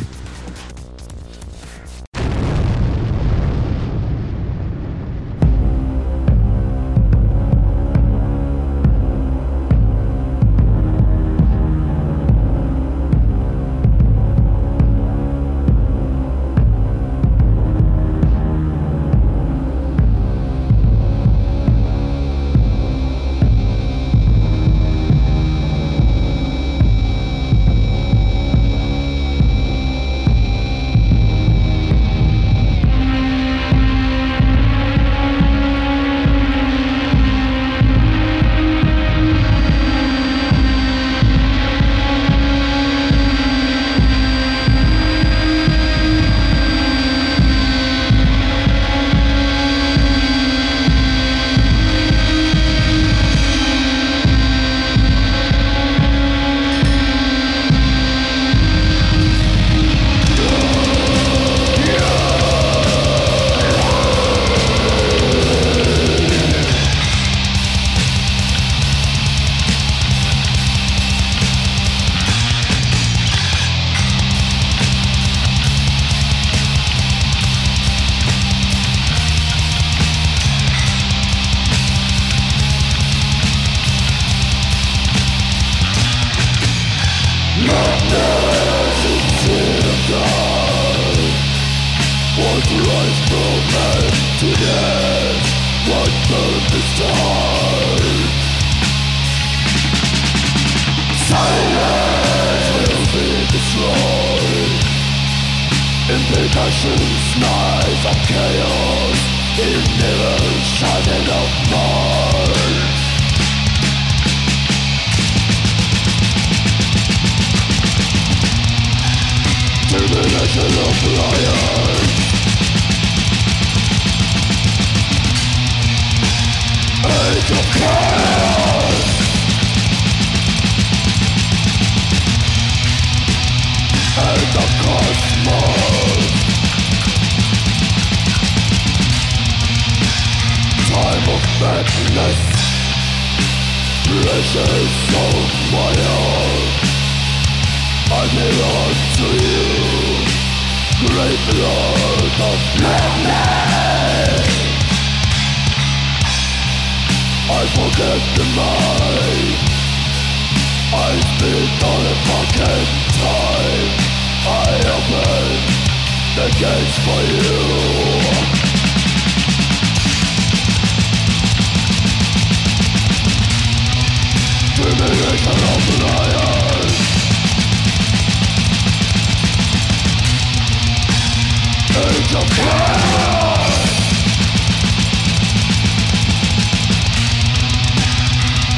Forget the mind I spit on a fucking time I open the gates for you Termination of Age of cosmos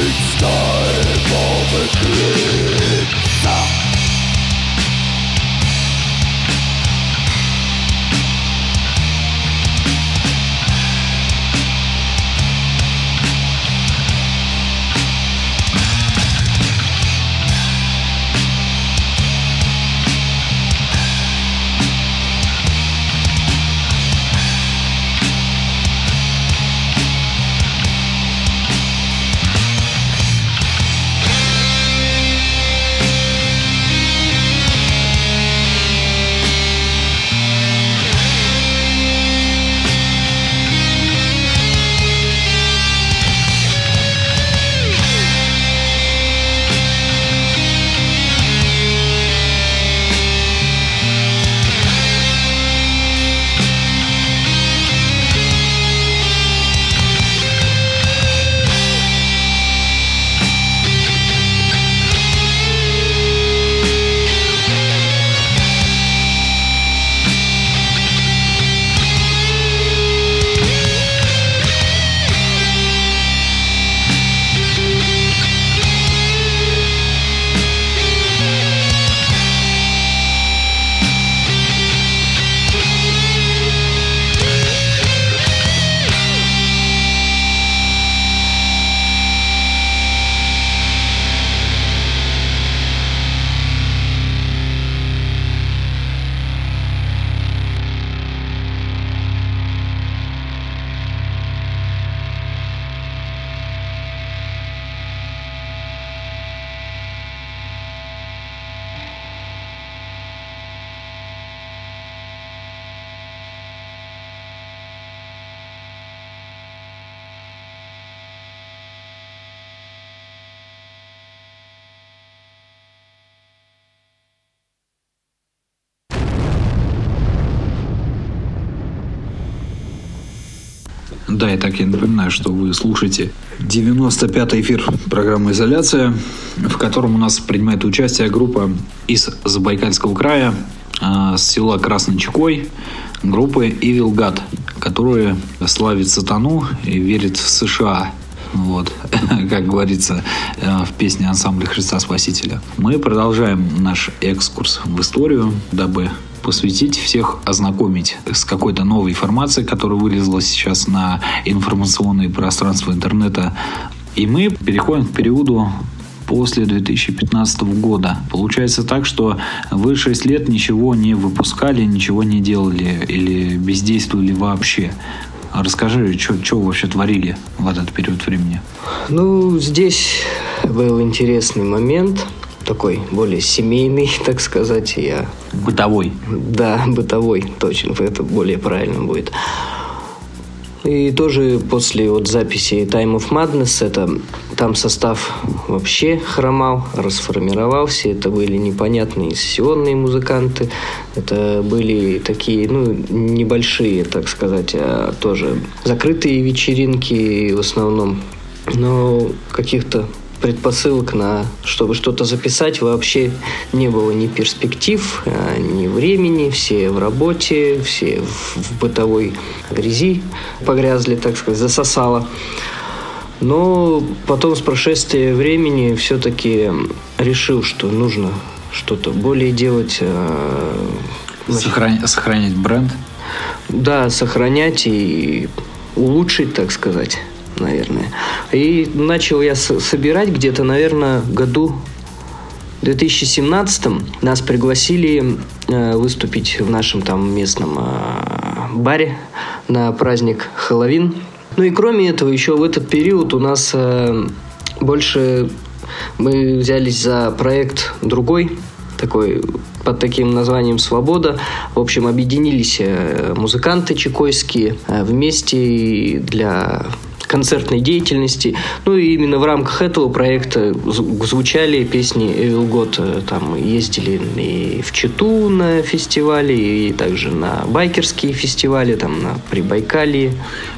It's time for eclipse Да, напоминаю, что вы слушаете 95-й эфир программы «Изоляция», в котором у нас принимает участие группа из Забайкальского края, а, с села Красный Чекой, группы Evil God, которые славит сатану и верит в США. Вот, *laughs* как говорится э, в песне ансамбля Христа Спасителя. Мы продолжаем наш экскурс в историю, дабы посвятить всех, ознакомить с какой-то новой информацией, которая вылезла сейчас на информационное пространство интернета. И мы переходим к периоду после 2015 года. Получается так, что вы 6 лет ничего не выпускали, ничего не делали или бездействовали вообще. Расскажи, что вообще творили в этот период времени? Ну, здесь был интересный момент, такой более семейный, *laughs* так сказать. Я... Бытовой. Да, бытовой, точно, это более правильно будет. И тоже после вот записи Time of Madness, это там состав вообще хромал, расформировался. Это были непонятные сессионные музыканты. Это были такие, ну, небольшие, так сказать, а тоже закрытые вечеринки в основном. Но каких-то предпосылок на, чтобы что-то записать, вообще не было ни перспектив, а, ни времени. Все в работе, все в бытовой грязи погрязли, так сказать, засосало. Но потом с прошествия времени все-таки решил, что нужно что-то более делать. А, Сохран... Сохранять бренд? Да, сохранять и улучшить, так сказать наверное. И начал я собирать где-то, наверное, году 2017 нас пригласили э, выступить в нашем там местном э, баре на праздник Хэллоуин. Ну и кроме этого, еще в этот период у нас э, больше мы взялись за проект другой, такой под таким названием «Свобода». В общем, объединились музыканты чекойские вместе для концертной деятельности. Ну и именно в рамках этого проекта звучали песни Evil God. Там ездили и в Читу на фестивале, и также на байкерские фестивали, там на Прибайкалье.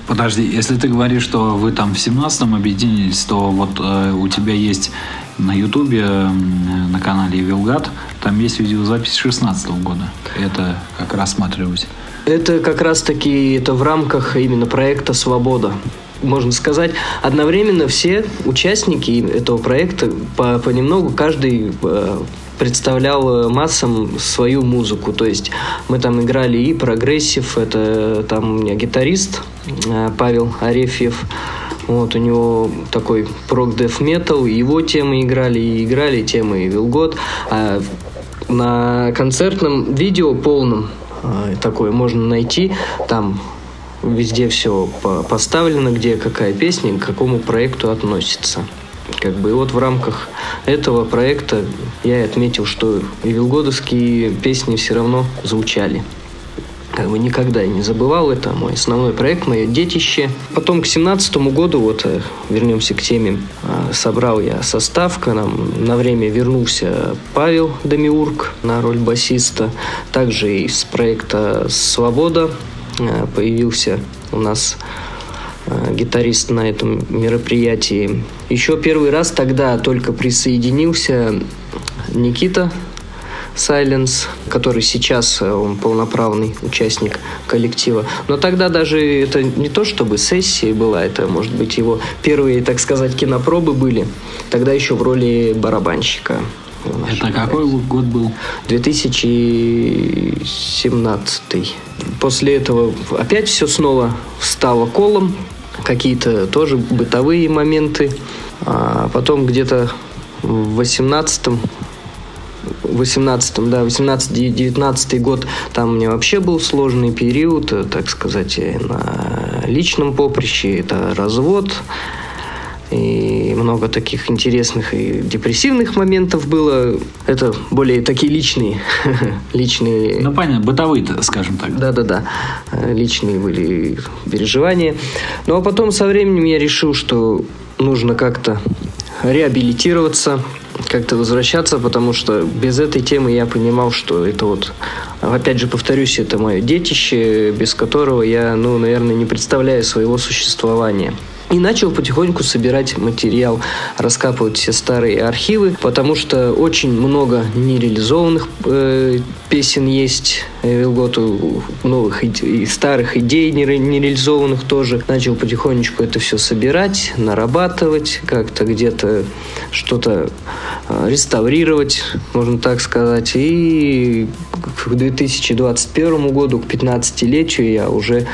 Подожди, если ты говоришь, что вы там в 17-м объединились, то вот э, у тебя есть на Ютубе, на канале Вилгат, там есть видеозапись 16 -го года. Это как рассматривать. Это как раз-таки это в рамках именно проекта «Свобода» можно сказать, одновременно все участники этого проекта по, понемногу каждый э, представлял массам свою музыку. То есть мы там играли и progressive, это там у меня гитарист э, Павел Арефьев, вот, у него такой prog death metal, его темы играли, и играли темы Evilgod. А на концертном видео полном э, такое можно найти, там везде все поставлено, где какая песня к какому проекту относится. Как бы и вот в рамках этого проекта я отметил, что вилгодовские песни все равно звучали. Как бы никогда я не забывал, это мой основной проект, мое детище. Потом к семнадцатому году, вот э, вернемся к теме, э, собрал я состав, к нам на время вернулся Павел Демиург на роль басиста. Также из проекта «Свобода» появился у нас э, гитарист на этом мероприятии. Еще первый раз тогда только присоединился Никита Сайленс, который сейчас э, он полноправный участник коллектива. Но тогда даже это не то чтобы сессия была, это, может быть, его первые, так сказать, кинопробы были. Тогда еще в роли барабанщика. Это какой год был? 2017. После этого опять все снова стало колом. Какие-то тоже бытовые моменты. А потом где-то в 18 18 да, 18-19 год, там у меня вообще был сложный период, так сказать, на личном поприще, это развод, и много таких интересных и депрессивных моментов было. Это более такие личные. *laughs* личные. Ну, понятно, бытовые, скажем так. Да-да-да. Личные были переживания. Ну, а потом со временем я решил, что нужно как-то реабилитироваться, как-то возвращаться, потому что без этой темы я понимал, что это вот, опять же, повторюсь, это мое детище, без которого я, ну, наверное, не представляю своего существования. И начал потихоньку собирать материал, раскапывать все старые архивы, потому что очень много нереализованных э, песен есть. Вилготу новых и старых идей нереализованных тоже. Начал потихонечку это все собирать, нарабатывать, как-то где-то что-то э, реставрировать, можно так сказать. И к 2021 году, к 15-летию я уже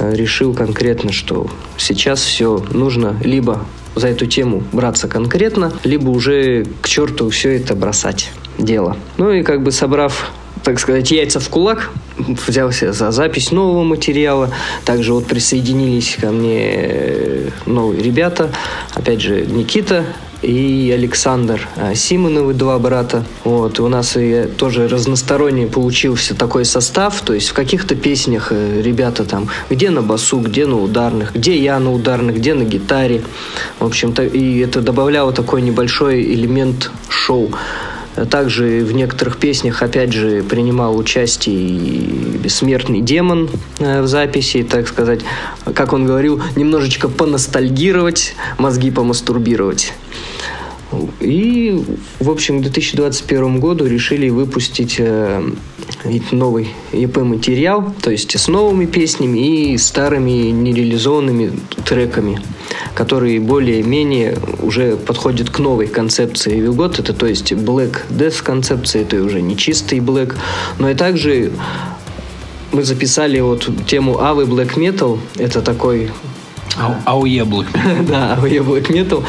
решил конкретно, что сейчас все нужно либо за эту тему браться конкретно, либо уже к черту все это бросать дело. Ну и как бы собрав так сказать, яйца в кулак, взялся за запись нового материала. Также вот присоединились ко мне новые ребята. Опять же, Никита и Александр а, Симоновы, два брата. Вот, у нас и тоже разносторонний получился такой состав, то есть в каких-то песнях э, ребята там, где на басу, где на ударных, где я на ударных, где на гитаре. В общем-то, и это добавляло такой небольшой элемент шоу. Также в некоторых песнях, опять же, принимал участие и бессмертный демон э, в записи, так сказать, как он говорил, немножечко поностальгировать, мозги помастурбировать. И, в общем, к 2021 году решили выпустить э, новый EP-материал, то есть с новыми песнями и старыми нереализованными треками, которые более-менее уже подходят к новой концепции God. Это то есть Black Death концепция, это уже не чистый Black, но и также мы записали вот тему Авы Black Metal, это такой... Ауе Black Metal. Да, Ауе Black Metal.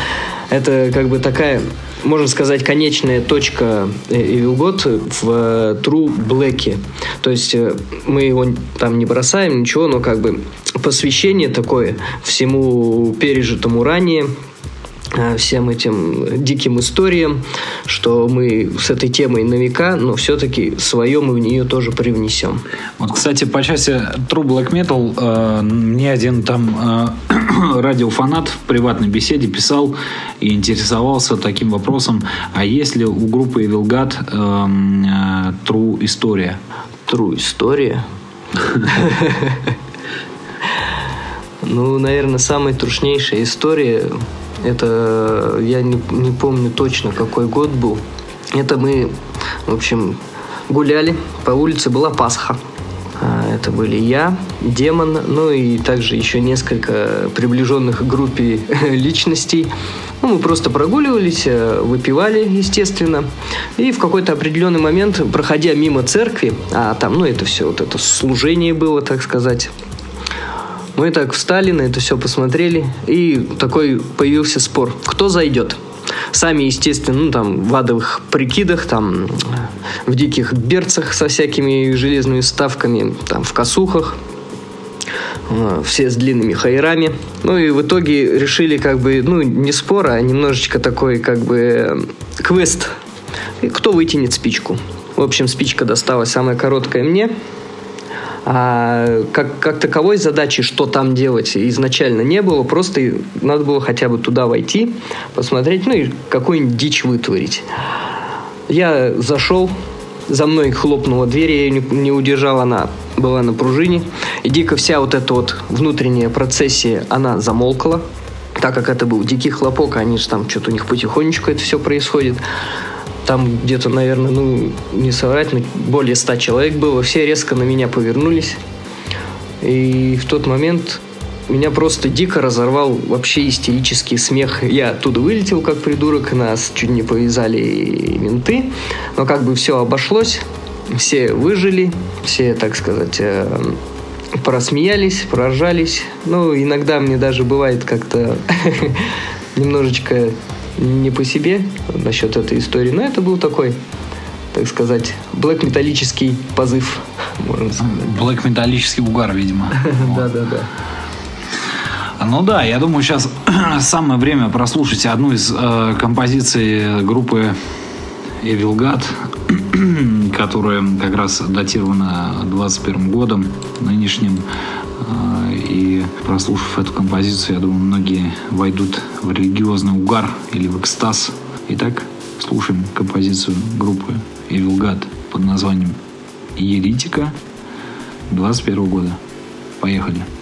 Это как бы такая можно сказать, конечная точка Evil God в э, True Black. То есть э, мы его там не бросаем, ничего, но как бы посвящение такое всему пережитому ранее, Э, всем этим диким историям, что мы с этой темой на века, но все-таки свое мы в нее тоже привнесем. Вот, кстати, по части True Black Metal э, мне один там э, *clears throat* радиофанат в приватной беседе писал и интересовался таким вопросом, а есть ли у группы Evil God э, э, True История? True История? *laughs* *laughs* Ну, наверное, самая трушнейшая история это я не, не помню точно, какой год был. Это мы, в общем, гуляли. По улице была Пасха. А, это были я, демон, ну и также еще несколько приближенных к группе *laughs* личностей. Ну, мы просто прогуливались, э, выпивали, естественно. И в какой-то определенный момент, проходя мимо церкви, а там, ну, это все, вот это служение было, так сказать, мы так встали, на это все посмотрели, и такой появился спор. Кто зайдет? Сами, естественно, ну, там, в адовых прикидах, там, в диких берцах со всякими железными ставками, там, в косухах, э, все с длинными хайрами. Ну и в итоге решили как бы, ну, не спор, а немножечко такой как бы квест. Кто вытянет спичку? В общем, спичка досталась самая короткая мне. А как, как таковой задачи, что там делать, изначально не было. Просто надо было хотя бы туда войти, посмотреть, ну и какую-нибудь дичь вытворить. Я зашел, за мной хлопнула дверь, я ее не, не удержал, она была на пружине. И дико вся вот эта вот внутренняя процессия, она замолкла. Так как это был дикий хлопок, они же там что-то у них потихонечку это все происходит. Там где-то, наверное, ну, не соврать, но более ста человек было. Все резко на меня повернулись. И в тот момент меня просто дико разорвал вообще истерический смех. Я оттуда вылетел как придурок, нас чуть не повязали менты. Но как бы все обошлось, все выжили, все, так сказать, э, просмеялись, проржались. Ну, иногда мне даже бывает как-то *laughs* немножечко не по себе насчет этой истории, но это был такой, так сказать, блэк-металлический позыв, *laughs* можно сказать. Блэк-металлический угар, видимо. *laughs* Да-да-да. Ну да, я думаю, сейчас *clears throat* самое время прослушать одну из э, композиций группы Evil God, *clears throat* которая как раз датирована 21 годом нынешним. Э, и прослушав эту композицию, я думаю, многие войдут в религиозный угар или в экстаз. Итак, слушаем композицию группы Evil God под названием «Еретика» 21 года. Поехали.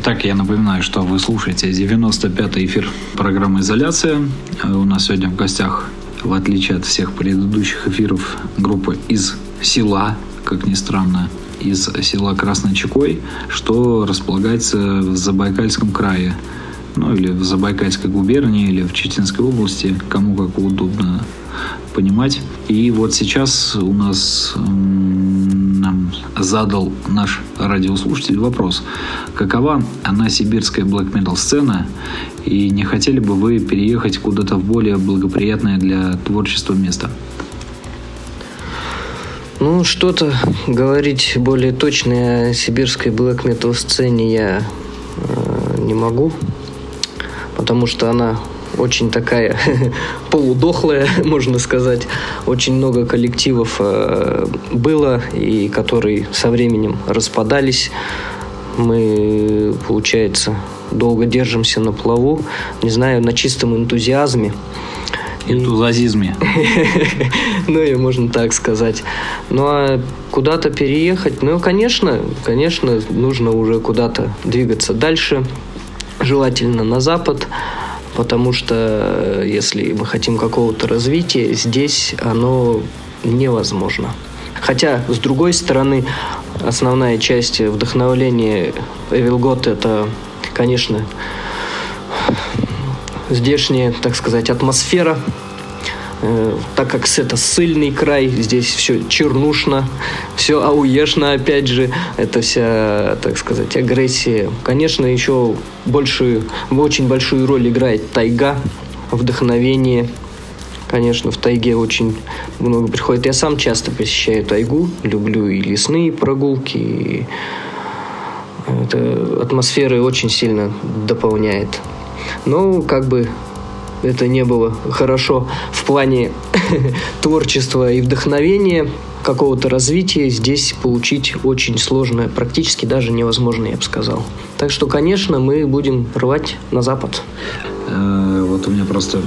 Итак, я напоминаю, что вы слушаете 95-й эфир программы «Изоляция». У нас сегодня в гостях, в отличие от всех предыдущих эфиров, группа из села, как ни странно, из села Красный Чекой, что располагается в Забайкальском крае, ну или в Забайкальской губернии, или в Читинской области, кому как удобно понимать. И вот сейчас у нас нам задал наш радиослушатель вопрос. Какова она сибирская black metal сцена? И не хотели бы вы переехать куда-то в более благоприятное для творчества место? Ну, что-то говорить более точно о сибирской black metal сцене я э, не могу, потому что она очень такая *laughs* полудохлая, *laughs* можно сказать. Очень много коллективов э, было, и которые со временем распадались. Мы, получается, долго держимся на плаву, не знаю, на чистом энтузиазме. Энтузиазме. *laughs* ну, и можно так сказать. Ну, а куда-то переехать, ну, конечно, конечно, нужно уже куда-то двигаться дальше, желательно на запад потому что э, если мы хотим какого-то развития, здесь оно невозможно. Хотя, с другой стороны, основная часть вдохновления Эвилгот – это, конечно, здешняя, так сказать, атмосфера, так как это ссыльный край, здесь все чернушно, все ауешно, опять же, это вся, так сказать, агрессия. Конечно, еще большую, очень большую роль играет тайга, вдохновение. Конечно, в тайге очень много приходит. Я сам часто посещаю тайгу, люблю и лесные прогулки, и это атмосферы очень сильно дополняет. Но как бы это не было хорошо в плане *laughs* творчества и вдохновения, какого-то развития здесь получить очень сложно, практически даже невозможно, я бы сказал. Так что, конечно, мы будем рвать на запад. Э, вот у меня просто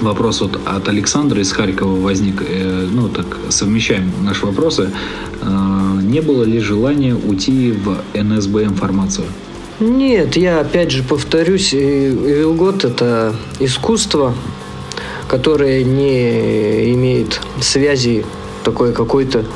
вопрос вот от Александра из Харькова возник. Э, ну, так совмещаем наши вопросы. Э, не было ли желания уйти в НСБМ формацию? Нет, я опять же повторюсь, Вилгот это искусство, которое не имеет связи такой какой-то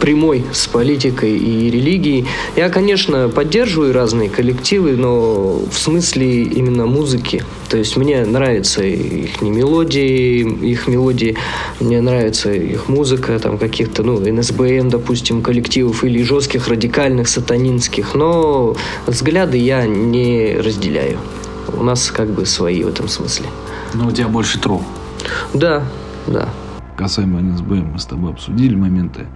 прямой с политикой и религией. Я, конечно, поддерживаю разные коллективы, но в смысле именно музыки. То есть мне нравятся их не мелодии, их мелодии, мне нравится их музыка, там каких-то, ну, НСБМ, допустим, коллективов или жестких, радикальных, сатанинских, но взгляды я не разделяю. У нас как бы свои в этом смысле. Но у тебя больше тру. Да, да. Касаемо НСБМ мы с тобой обсудили моменты.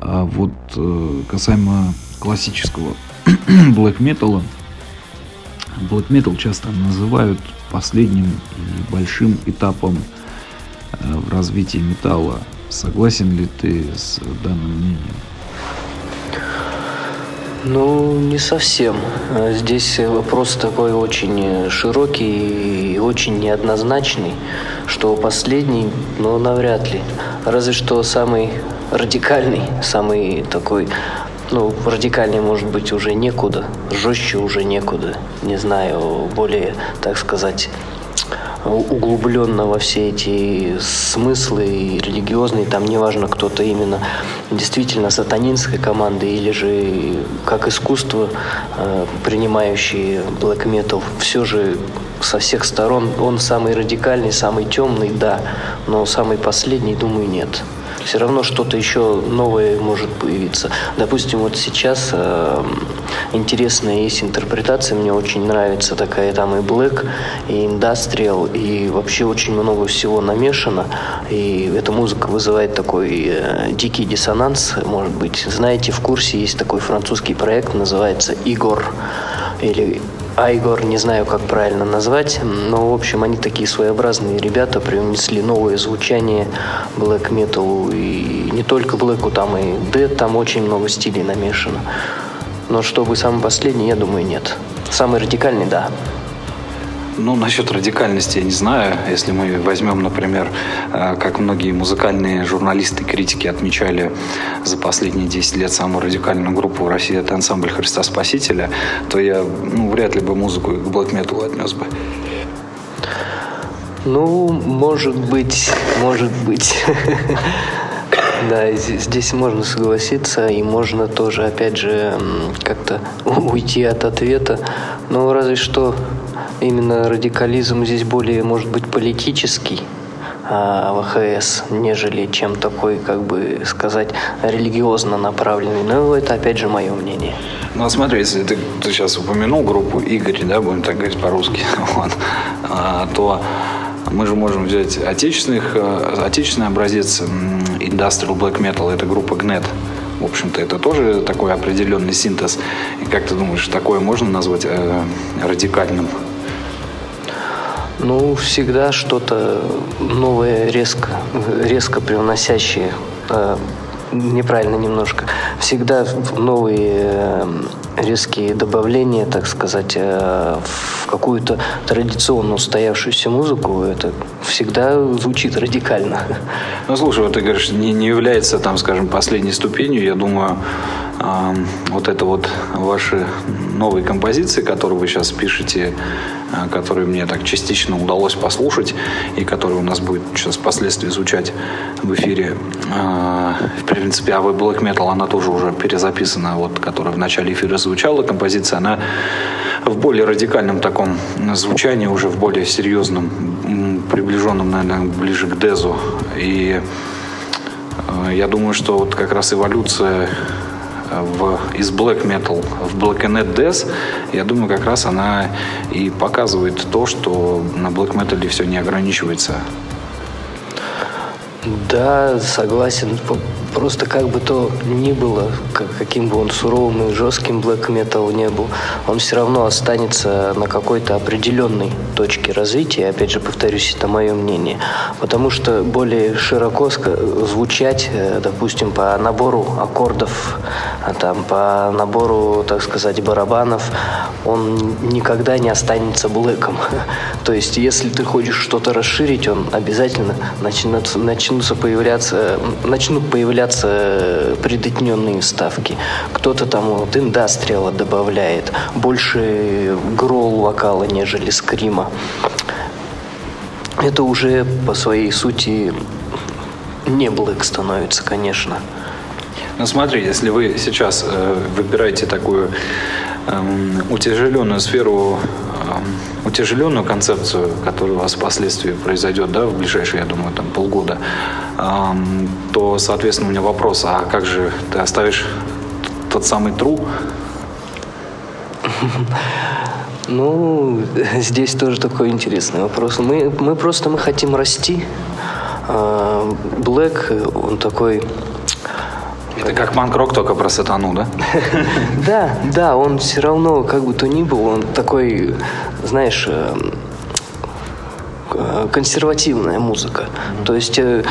А вот э, касаемо классического *clears throat* black metal, black metal часто называют последним и большим этапом э, в развитии металла. Согласен ли ты с данным мнением? Ну, не совсем. Здесь вопрос такой очень широкий и очень неоднозначный, что последний, но навряд ли. Разве что самый радикальный, самый такой, ну, радикальный может быть уже некуда, жестче уже некуда, не знаю, более, так сказать, углубленно во все эти смыслы и религиозные, там неважно, кто-то именно действительно сатанинской команды или же как искусство, э, принимающие black metal, все же со всех сторон. Он самый радикальный, самый темный, да, но самый последний, думаю, нет все равно что-то еще новое может появиться. Допустим, вот сейчас э, интересная есть интерпретация, мне очень нравится такая там и Black, и Industrial, и вообще очень много всего намешано, и эта музыка вызывает такой э, дикий диссонанс, может быть. Знаете, в курсе есть такой французский проект, называется «Игор», или Айгор, не знаю, как правильно назвать, но, в общем, они такие своеобразные ребята, привнесли новое звучание блэк металу, и не только блэку, там и дэд, там очень много стилей намешано. Но чтобы самый последний, я думаю, нет. Самый радикальный, да. Ну, насчет радикальности я не знаю. Если мы возьмем, например, э, как многие музыкальные журналисты, критики отмечали за последние 10 лет самую радикальную группу в России, это ансамбль Христа Спасителя, то я ну, вряд ли бы музыку к блэк металу отнес бы. Ну, может быть, может быть. *laughs* Да, здесь можно согласиться, и можно тоже, опять же, как-то уйти от ответа. Но разве что именно радикализм здесь более, может быть, политический а, в АХС, нежели чем такой, как бы сказать, религиозно направленный. Но это, опять же, мое мнение. Ну, а смотри, если ты, ты сейчас упомянул группу Игорь, да, будем так говорить по-русски, *laughs* вот, а, то мы же можем взять отечественных, э, отечественный образец Industrial Black Metal, это группа GNET. В общем-то, это тоже такой определенный синтез. И как ты думаешь, такое можно назвать э, радикальным? Ну, всегда что-то новое, резко, резко привносящее э, неправильно немножко. Всегда новые э, резкие добавления, так сказать, э, в какую-то традиционно устоявшуюся музыку, это всегда звучит радикально. Ну, слушай, вот ты говоришь, не, не является, там, скажем, последней ступенью. Я думаю, э, вот это вот ваши новые композиции, которые вы сейчас пишете, э, которые мне так частично удалось послушать, и которые у нас будет сейчас впоследствии звучать в эфире, э, в принципе, АВ Black Metal, она тоже уже перезаписана, вот, которая в начале эфира звучала, композиция, она в более радикальном таком звучании, уже в более серьезном приближенным, наверное, ближе к Дезу. И э, я думаю, что вот как раз эволюция в, из black metal в black and death, я думаю, как раз она и показывает то, что на black metal все не ограничивается да, согласен. Просто как бы то ни было, каким бы он суровым и жестким Black Metal не был, он все равно останется на какой-то определенной точке развития. Опять же, повторюсь, это мое мнение. Потому что более широко звучать, э, допустим, по набору аккордов, а там, по набору, так сказать, барабанов, он никогда не останется блэком. *laughs* То есть, если ты хочешь что-то расширить, он обязательно начнет, начнутся появляться, начнут появляться появляться придотненные вставки. Кто-то там вот индастриала добавляет, больше грол вокала, нежели скрима. Это уже по своей сути не блэк становится, конечно. Ну смотри, если вы сейчас э, выбираете такую э, утяжеленную сферу утяжеленную концепцию, которая у вас впоследствии произойдет, да, в ближайшие, я думаю, там полгода, то, соответственно, у меня вопрос, а как же ты оставишь тот самый тру? *laughs* Ну, *laughs* здесь тоже такой интересный вопрос. Мы, мы просто мы хотим расти. Блэк, он такой это как манк-рок, только про сатану, да? *laughs* Да, да, он все равно, как бы то ни был, он такой, знаешь, э, э, консервативная музыка. То есть э,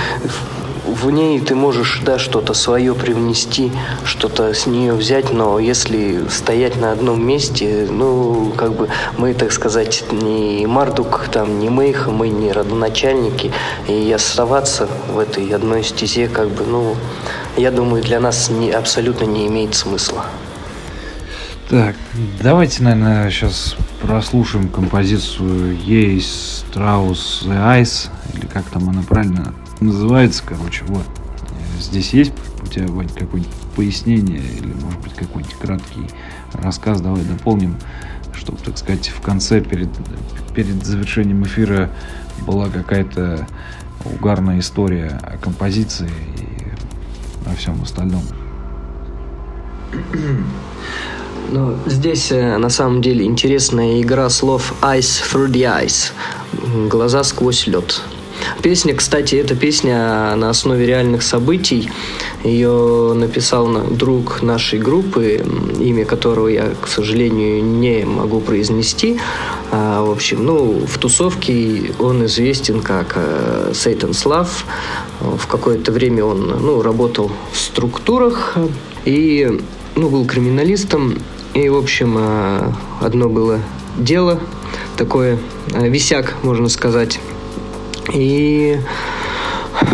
в ней ты можешь, да, что-то свое привнести, что-то с нее взять, но если стоять на одном месте, ну, как бы мы, так сказать, не Мардук, там, не Мейх, мы не родоначальники, и оставаться в этой одной стезе, как бы, ну, я думаю, для нас не, абсолютно не имеет смысла. Так, давайте, наверное, сейчас прослушаем композицию Ейс Страус Ice, или как там она правильно называется, короче, вот. Здесь есть у тебя, Вань, какое-нибудь пояснение или, может быть, какой-нибудь краткий рассказ, давай дополним, чтобы, так сказать, в конце, перед, перед завершением эфира была какая-то угарная история о композиции о всем остальном. *clears throat* Ну, здесь э, на самом деле интересная игра слов «Ice through the ice» – «Глаза сквозь лед». Песня, кстати, эта песня на основе реальных событий. Ее написал друг нашей группы, имя которого я, к сожалению, не могу произнести. А, в общем, ну, в тусовке он известен как э, Сейтан Слав. В какое-то время он ну, работал в структурах и ну, был криминалистом. И, в общем, э, одно было дело такое, э, висяк, можно сказать. И,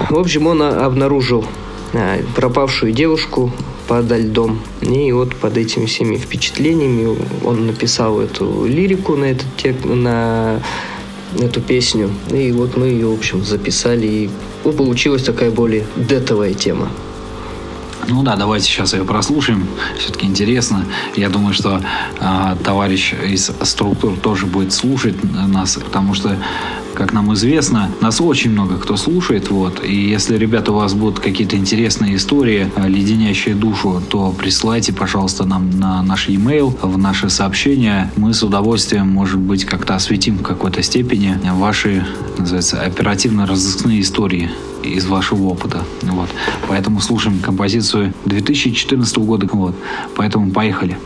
в общем, он обнаружил э, пропавшую девушку под льдом. И вот под этими всеми впечатлениями он написал эту лирику на этот тек, на эту песню. И вот мы ее, в общем, записали. И получилась такая более детовая тема. Ну да, давайте сейчас ее прослушаем. Все-таки интересно. Я думаю, что э, товарищ из структур тоже будет слушать нас, потому что как нам известно, нас очень много кто слушает, вот, и если, ребята, у вас будут какие-то интересные истории, а, леденящие душу, то присылайте, пожалуйста, нам на наш e-mail, в наши сообщения. Мы с удовольствием, может быть, как-то осветим в какой-то степени ваши, называется, оперативно-розыскные истории из вашего опыта. Вот. Поэтому слушаем композицию 2014 года. Вот. Поэтому поехали.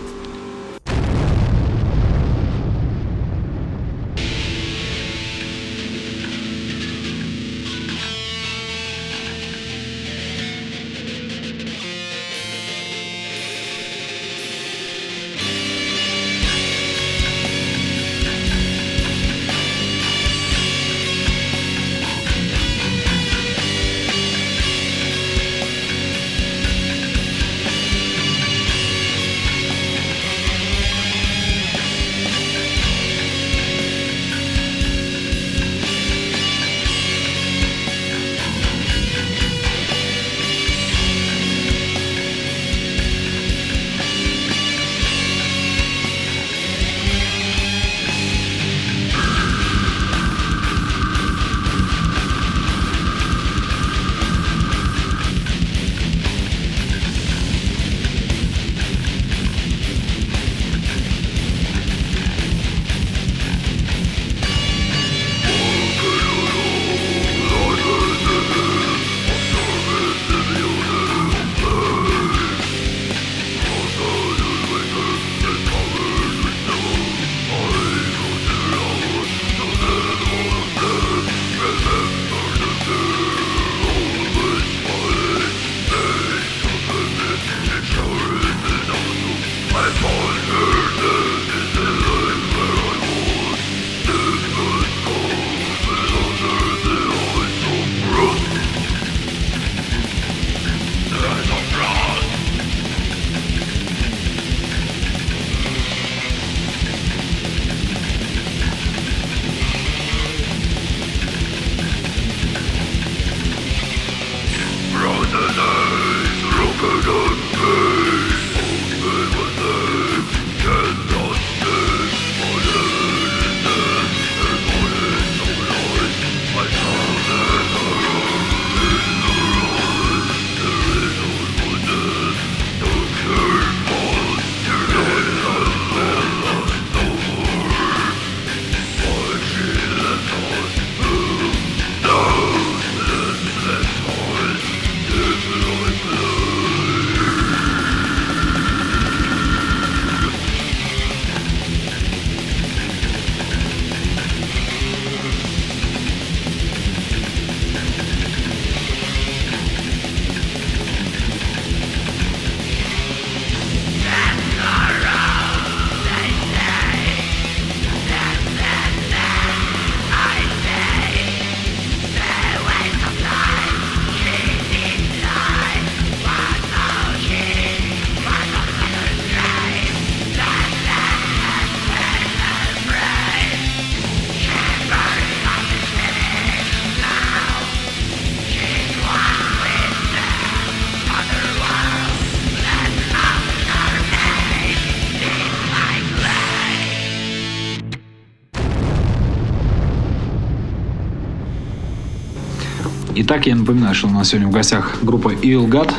Итак, я напоминаю, что у нас сегодня в гостях группа Илгат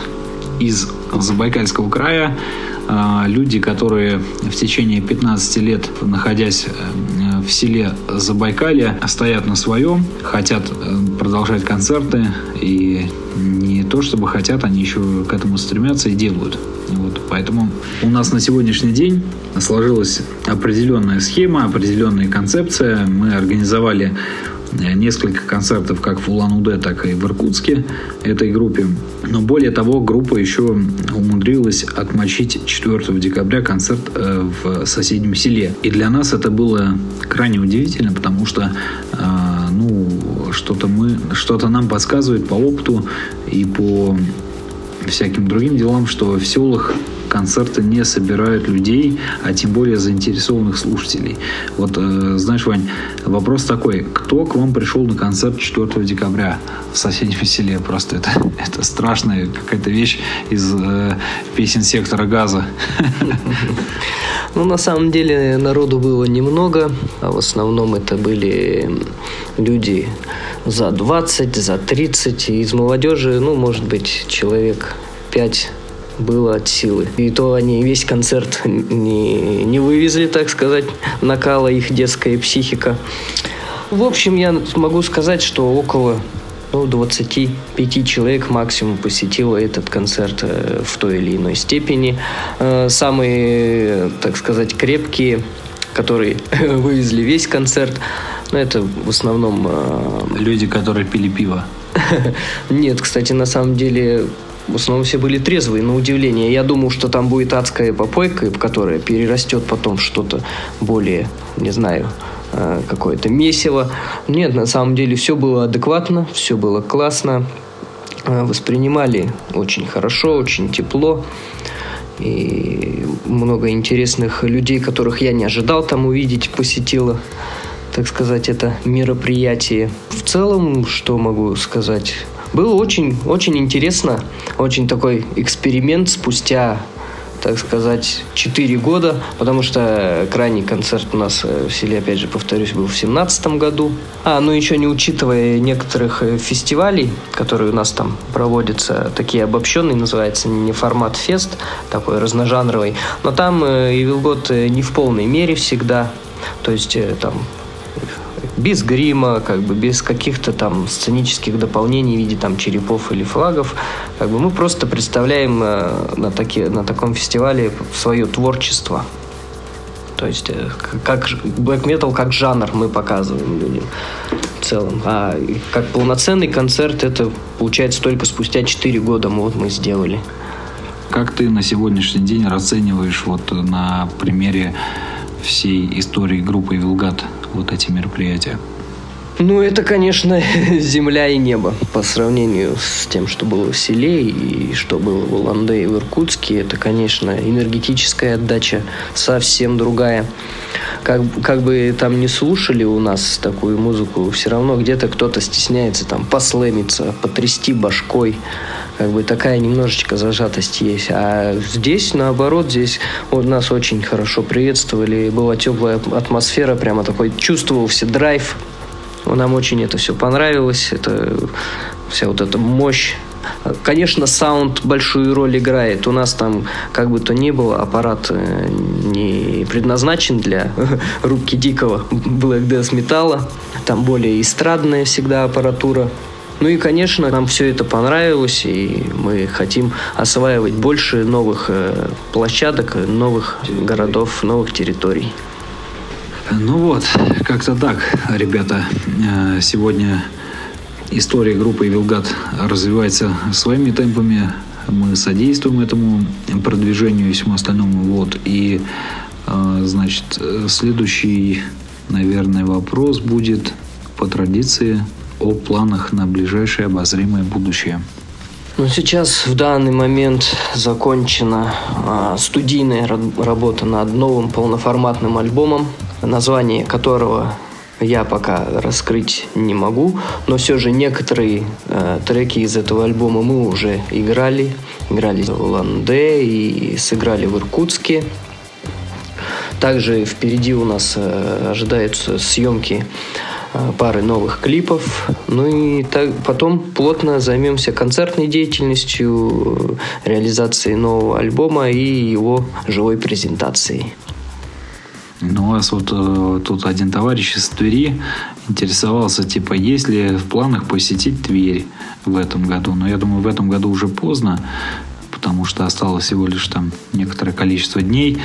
из Забайкальского края. А, люди, которые в течение 15 лет, находясь э, в селе Забайкалье, стоят на своем, хотят э, продолжать концерты и не то чтобы хотят, они еще к этому стремятся и делают. Вот, поэтому у нас на сегодняшний день сложилась определенная схема, определенная концепция. Мы организовали несколько концертов как в Улан-Удэ, так и в Иркутске этой группе. Но более того, группа еще умудрилась отмочить 4 декабря концерт э, в соседнем селе. И для нас это было крайне удивительно, потому что э, ну, что-то мы, что-то нам подсказывает по опыту и по всяким другим делам, что в селах концерты не собирают людей, а тем более заинтересованных слушателей. Вот, э, знаешь, Вань, вопрос такой. Кто к вам пришел на концерт 4 декабря в соседнем селе? Просто это, *laughs* это страшная какая-то вещь из э, песен сектора газа. *laughs* Ну, на самом деле, народу было немного. А в основном это были люди за 20, за 30. Из молодежи, ну, может быть, человек 5 было от силы. И то они весь концерт не, не вывезли, так сказать, накала их детская психика. В общем, я могу сказать, что около ну, 25 человек максимум посетило этот концерт э, в той или иной степени. Э, самые, так сказать, крепкие, которые *laughs* вывезли весь концерт, ну, это в основном... Э, Люди, которые пили пиво. *laughs* Нет, кстати, на самом деле в основном все были трезвые, на удивление. Я думал, что там будет адская попойка, которая перерастет потом что-то более, не знаю, э, какое-то месиво. Нет, на самом деле все было адекватно, все было классно. Э, воспринимали очень хорошо, очень тепло. И много интересных людей, которых я не ожидал там увидеть, посетило, так сказать, это мероприятие. В целом, что могу сказать? Было очень, очень интересно, очень такой эксперимент спустя так сказать, 4 года, потому что крайний концерт у нас э, в селе, опять же, повторюсь, был в 2017 году. А, ну еще не учитывая некоторых э, фестивалей, которые у нас там проводятся, такие обобщенные, называется не формат фест, такой разножанровый, но там Evil God э, не в полной мере всегда, то есть там без грима, как бы без каких-то там сценических дополнений в виде там черепов или флагов. Как бы мы просто представляем э, на, таки, на таком фестивале свое творчество. То есть э, как black metal как жанр мы показываем людям в целом. А как полноценный концерт это получается только спустя 4 года мы, вот мы сделали. Как ты на сегодняшний день расцениваешь вот на примере всей истории группы Вилгат вот эти мероприятия? Ну, это, конечно, *laughs* земля и небо по сравнению с тем, что было в селе и что было в Уланде и в Иркутске. Это, конечно, энергетическая отдача совсем другая. Как, как бы там не слушали у нас такую музыку, все равно где-то кто-то стесняется там послэмиться, потрясти башкой. Как бы такая немножечко зажатость есть. А здесь, наоборот, здесь вот нас очень хорошо приветствовали. Была теплая атмосфера, прямо такой чувствовался драйв нам очень это все понравилось. Это вся вот эта мощь Конечно, саунд большую роль играет. У нас там, как бы то ни было, аппарат э, не предназначен для *laughs* рубки дикого Black Death металла. Там более эстрадная всегда аппаратура. Ну и, конечно, нам все это понравилось, и мы хотим осваивать больше новых э, площадок, новых городов, новых территорий. Ну вот, как-то так, ребята. Э, сегодня история группы Вилгат развивается своими темпами. Мы содействуем этому продвижению и всему остальному. Вот. И, э, значит, следующий, наверное, вопрос будет по традиции о планах на ближайшее обозримое будущее. Ну, сейчас в данный момент закончена а, студийная работа над новым полноформатным альбомом название которого я пока раскрыть не могу, но все же некоторые э, треки из этого альбома мы уже играли. Играли в Улан-Удэ и сыграли в Иркутске. Также впереди у нас э, ожидаются съемки пары новых клипов. Ну и так, потом плотно займемся концертной деятельностью, реализацией нового альбома и его живой презентацией. Ну, у вас вот э, тут один товарищ из Твери интересовался, типа, есть ли в планах посетить Тверь в этом году. Но я думаю, в этом году уже поздно, потому что осталось всего лишь там некоторое количество дней.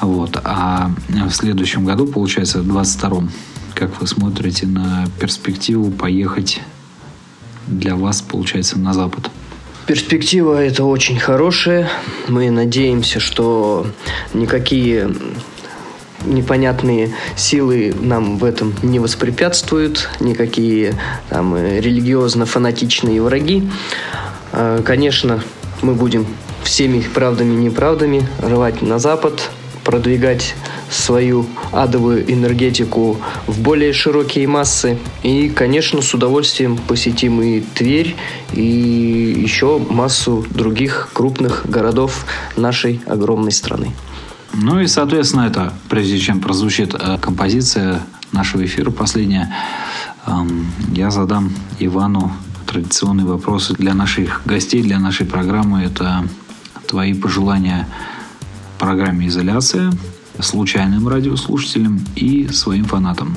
Вот. А в следующем году, получается, в 22-м, как вы смотрите на перспективу поехать для вас, получается, на Запад? Перспектива это очень хорошая. Мы надеемся, что никакие непонятные силы нам в этом не воспрепятствуют, никакие там э, религиозно-фанатичные враги. А, конечно, мы будем всеми правдами и неправдами рвать на запад, продвигать свою адовую энергетику в более широкие массы. И, конечно, с удовольствием посетим и Тверь, и еще массу других крупных городов нашей огромной страны. Ну и, соответственно, это, прежде чем прозвучит э, композиция нашего эфира последняя, эм, я задам Ивану традиционные вопросы для наших гостей, для нашей программы. Это твои пожелания программе «Изоляция», случайным радиослушателям и своим фанатам.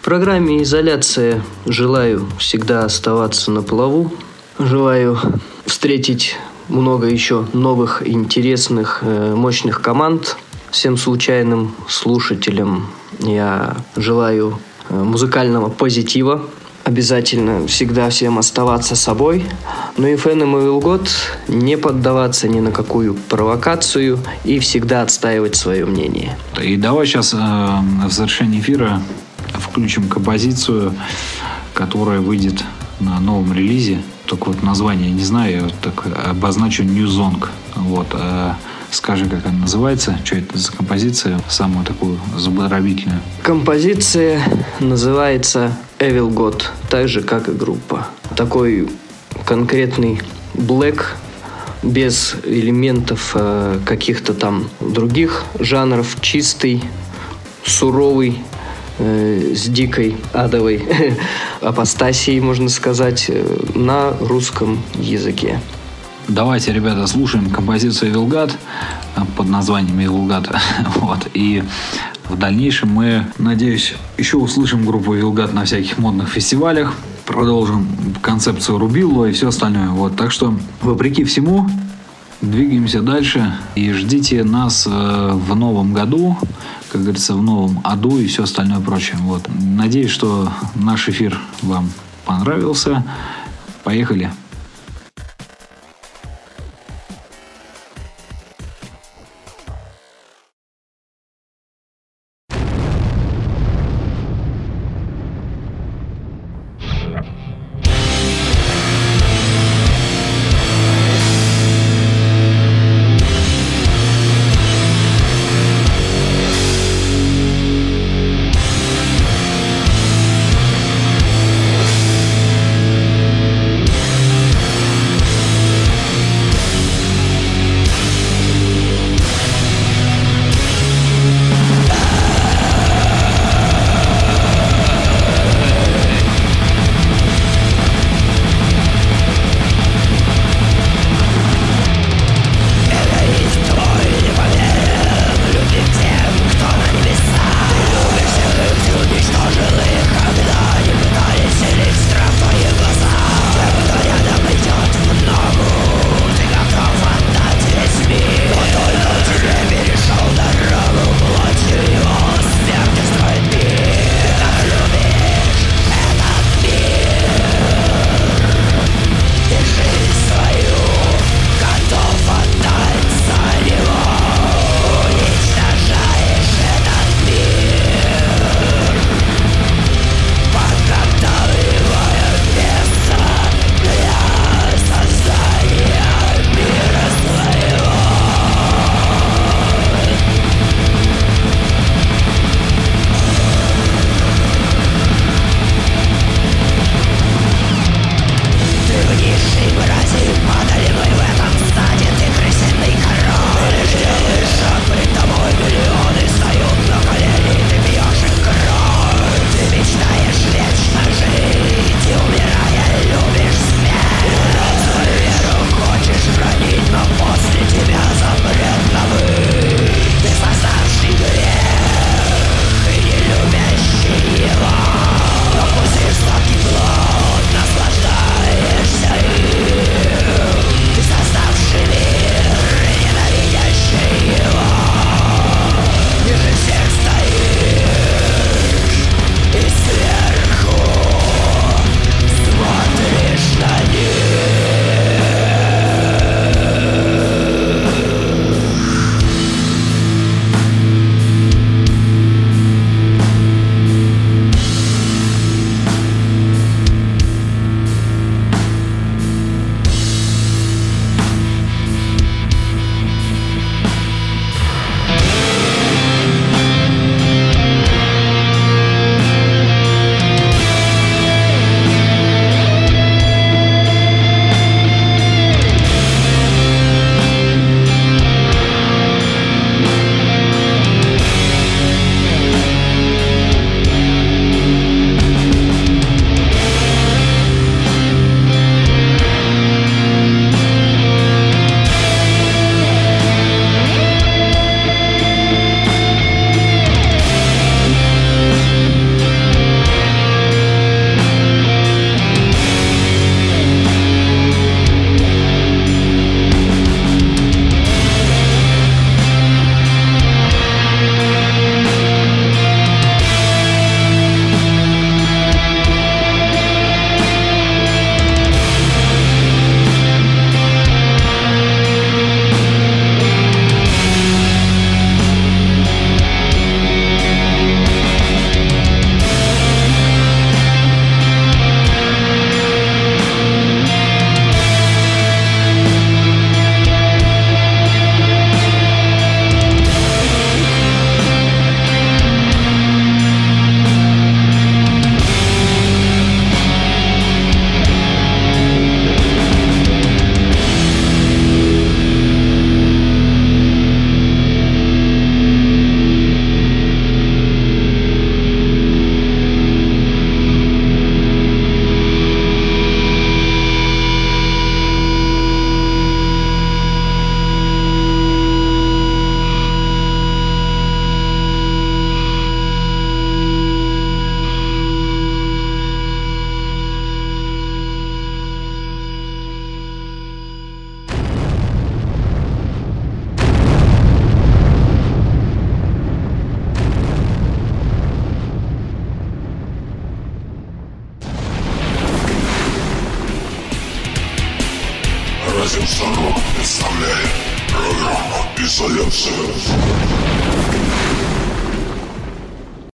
В программе «Изоляция» желаю всегда оставаться на плаву. Желаю встретить много еще новых, интересных, э, мощных команд – Всем случайным слушателям я желаю э, музыкального позитива. Обязательно всегда всем оставаться собой. Ну и фэнам и Вилгот не поддаваться ни на какую провокацию и всегда отстаивать свое мнение. И давай сейчас э, в завершении эфира включим композицию, которая выйдет на новом релизе. Только вот название не знаю, я так обозначу New Song. Вот. Э, Скажи, как она называется, что это за композиция, самую такую заборобительную. Композиция называется Evil God, так же, как и группа. Такой конкретный black, без элементов э, каких-то там других жанров, чистый, суровый, э, с дикой адовой *laughs* апостасией, можно сказать, э, на русском языке. Давайте, ребята, слушаем композицию «Вилгат» под названием «Вилгат». *laughs* вот. И в дальнейшем мы, надеюсь, еще услышим группу «Вилгат» на всяких модных фестивалях. Продолжим концепцию Рубилло и все остальное. Вот. Так что, вопреки всему, двигаемся дальше и ждите нас э, в новом году, как говорится, в новом аду и все остальное прочее. Вот. Надеюсь, что наш эфир вам понравился. Поехали.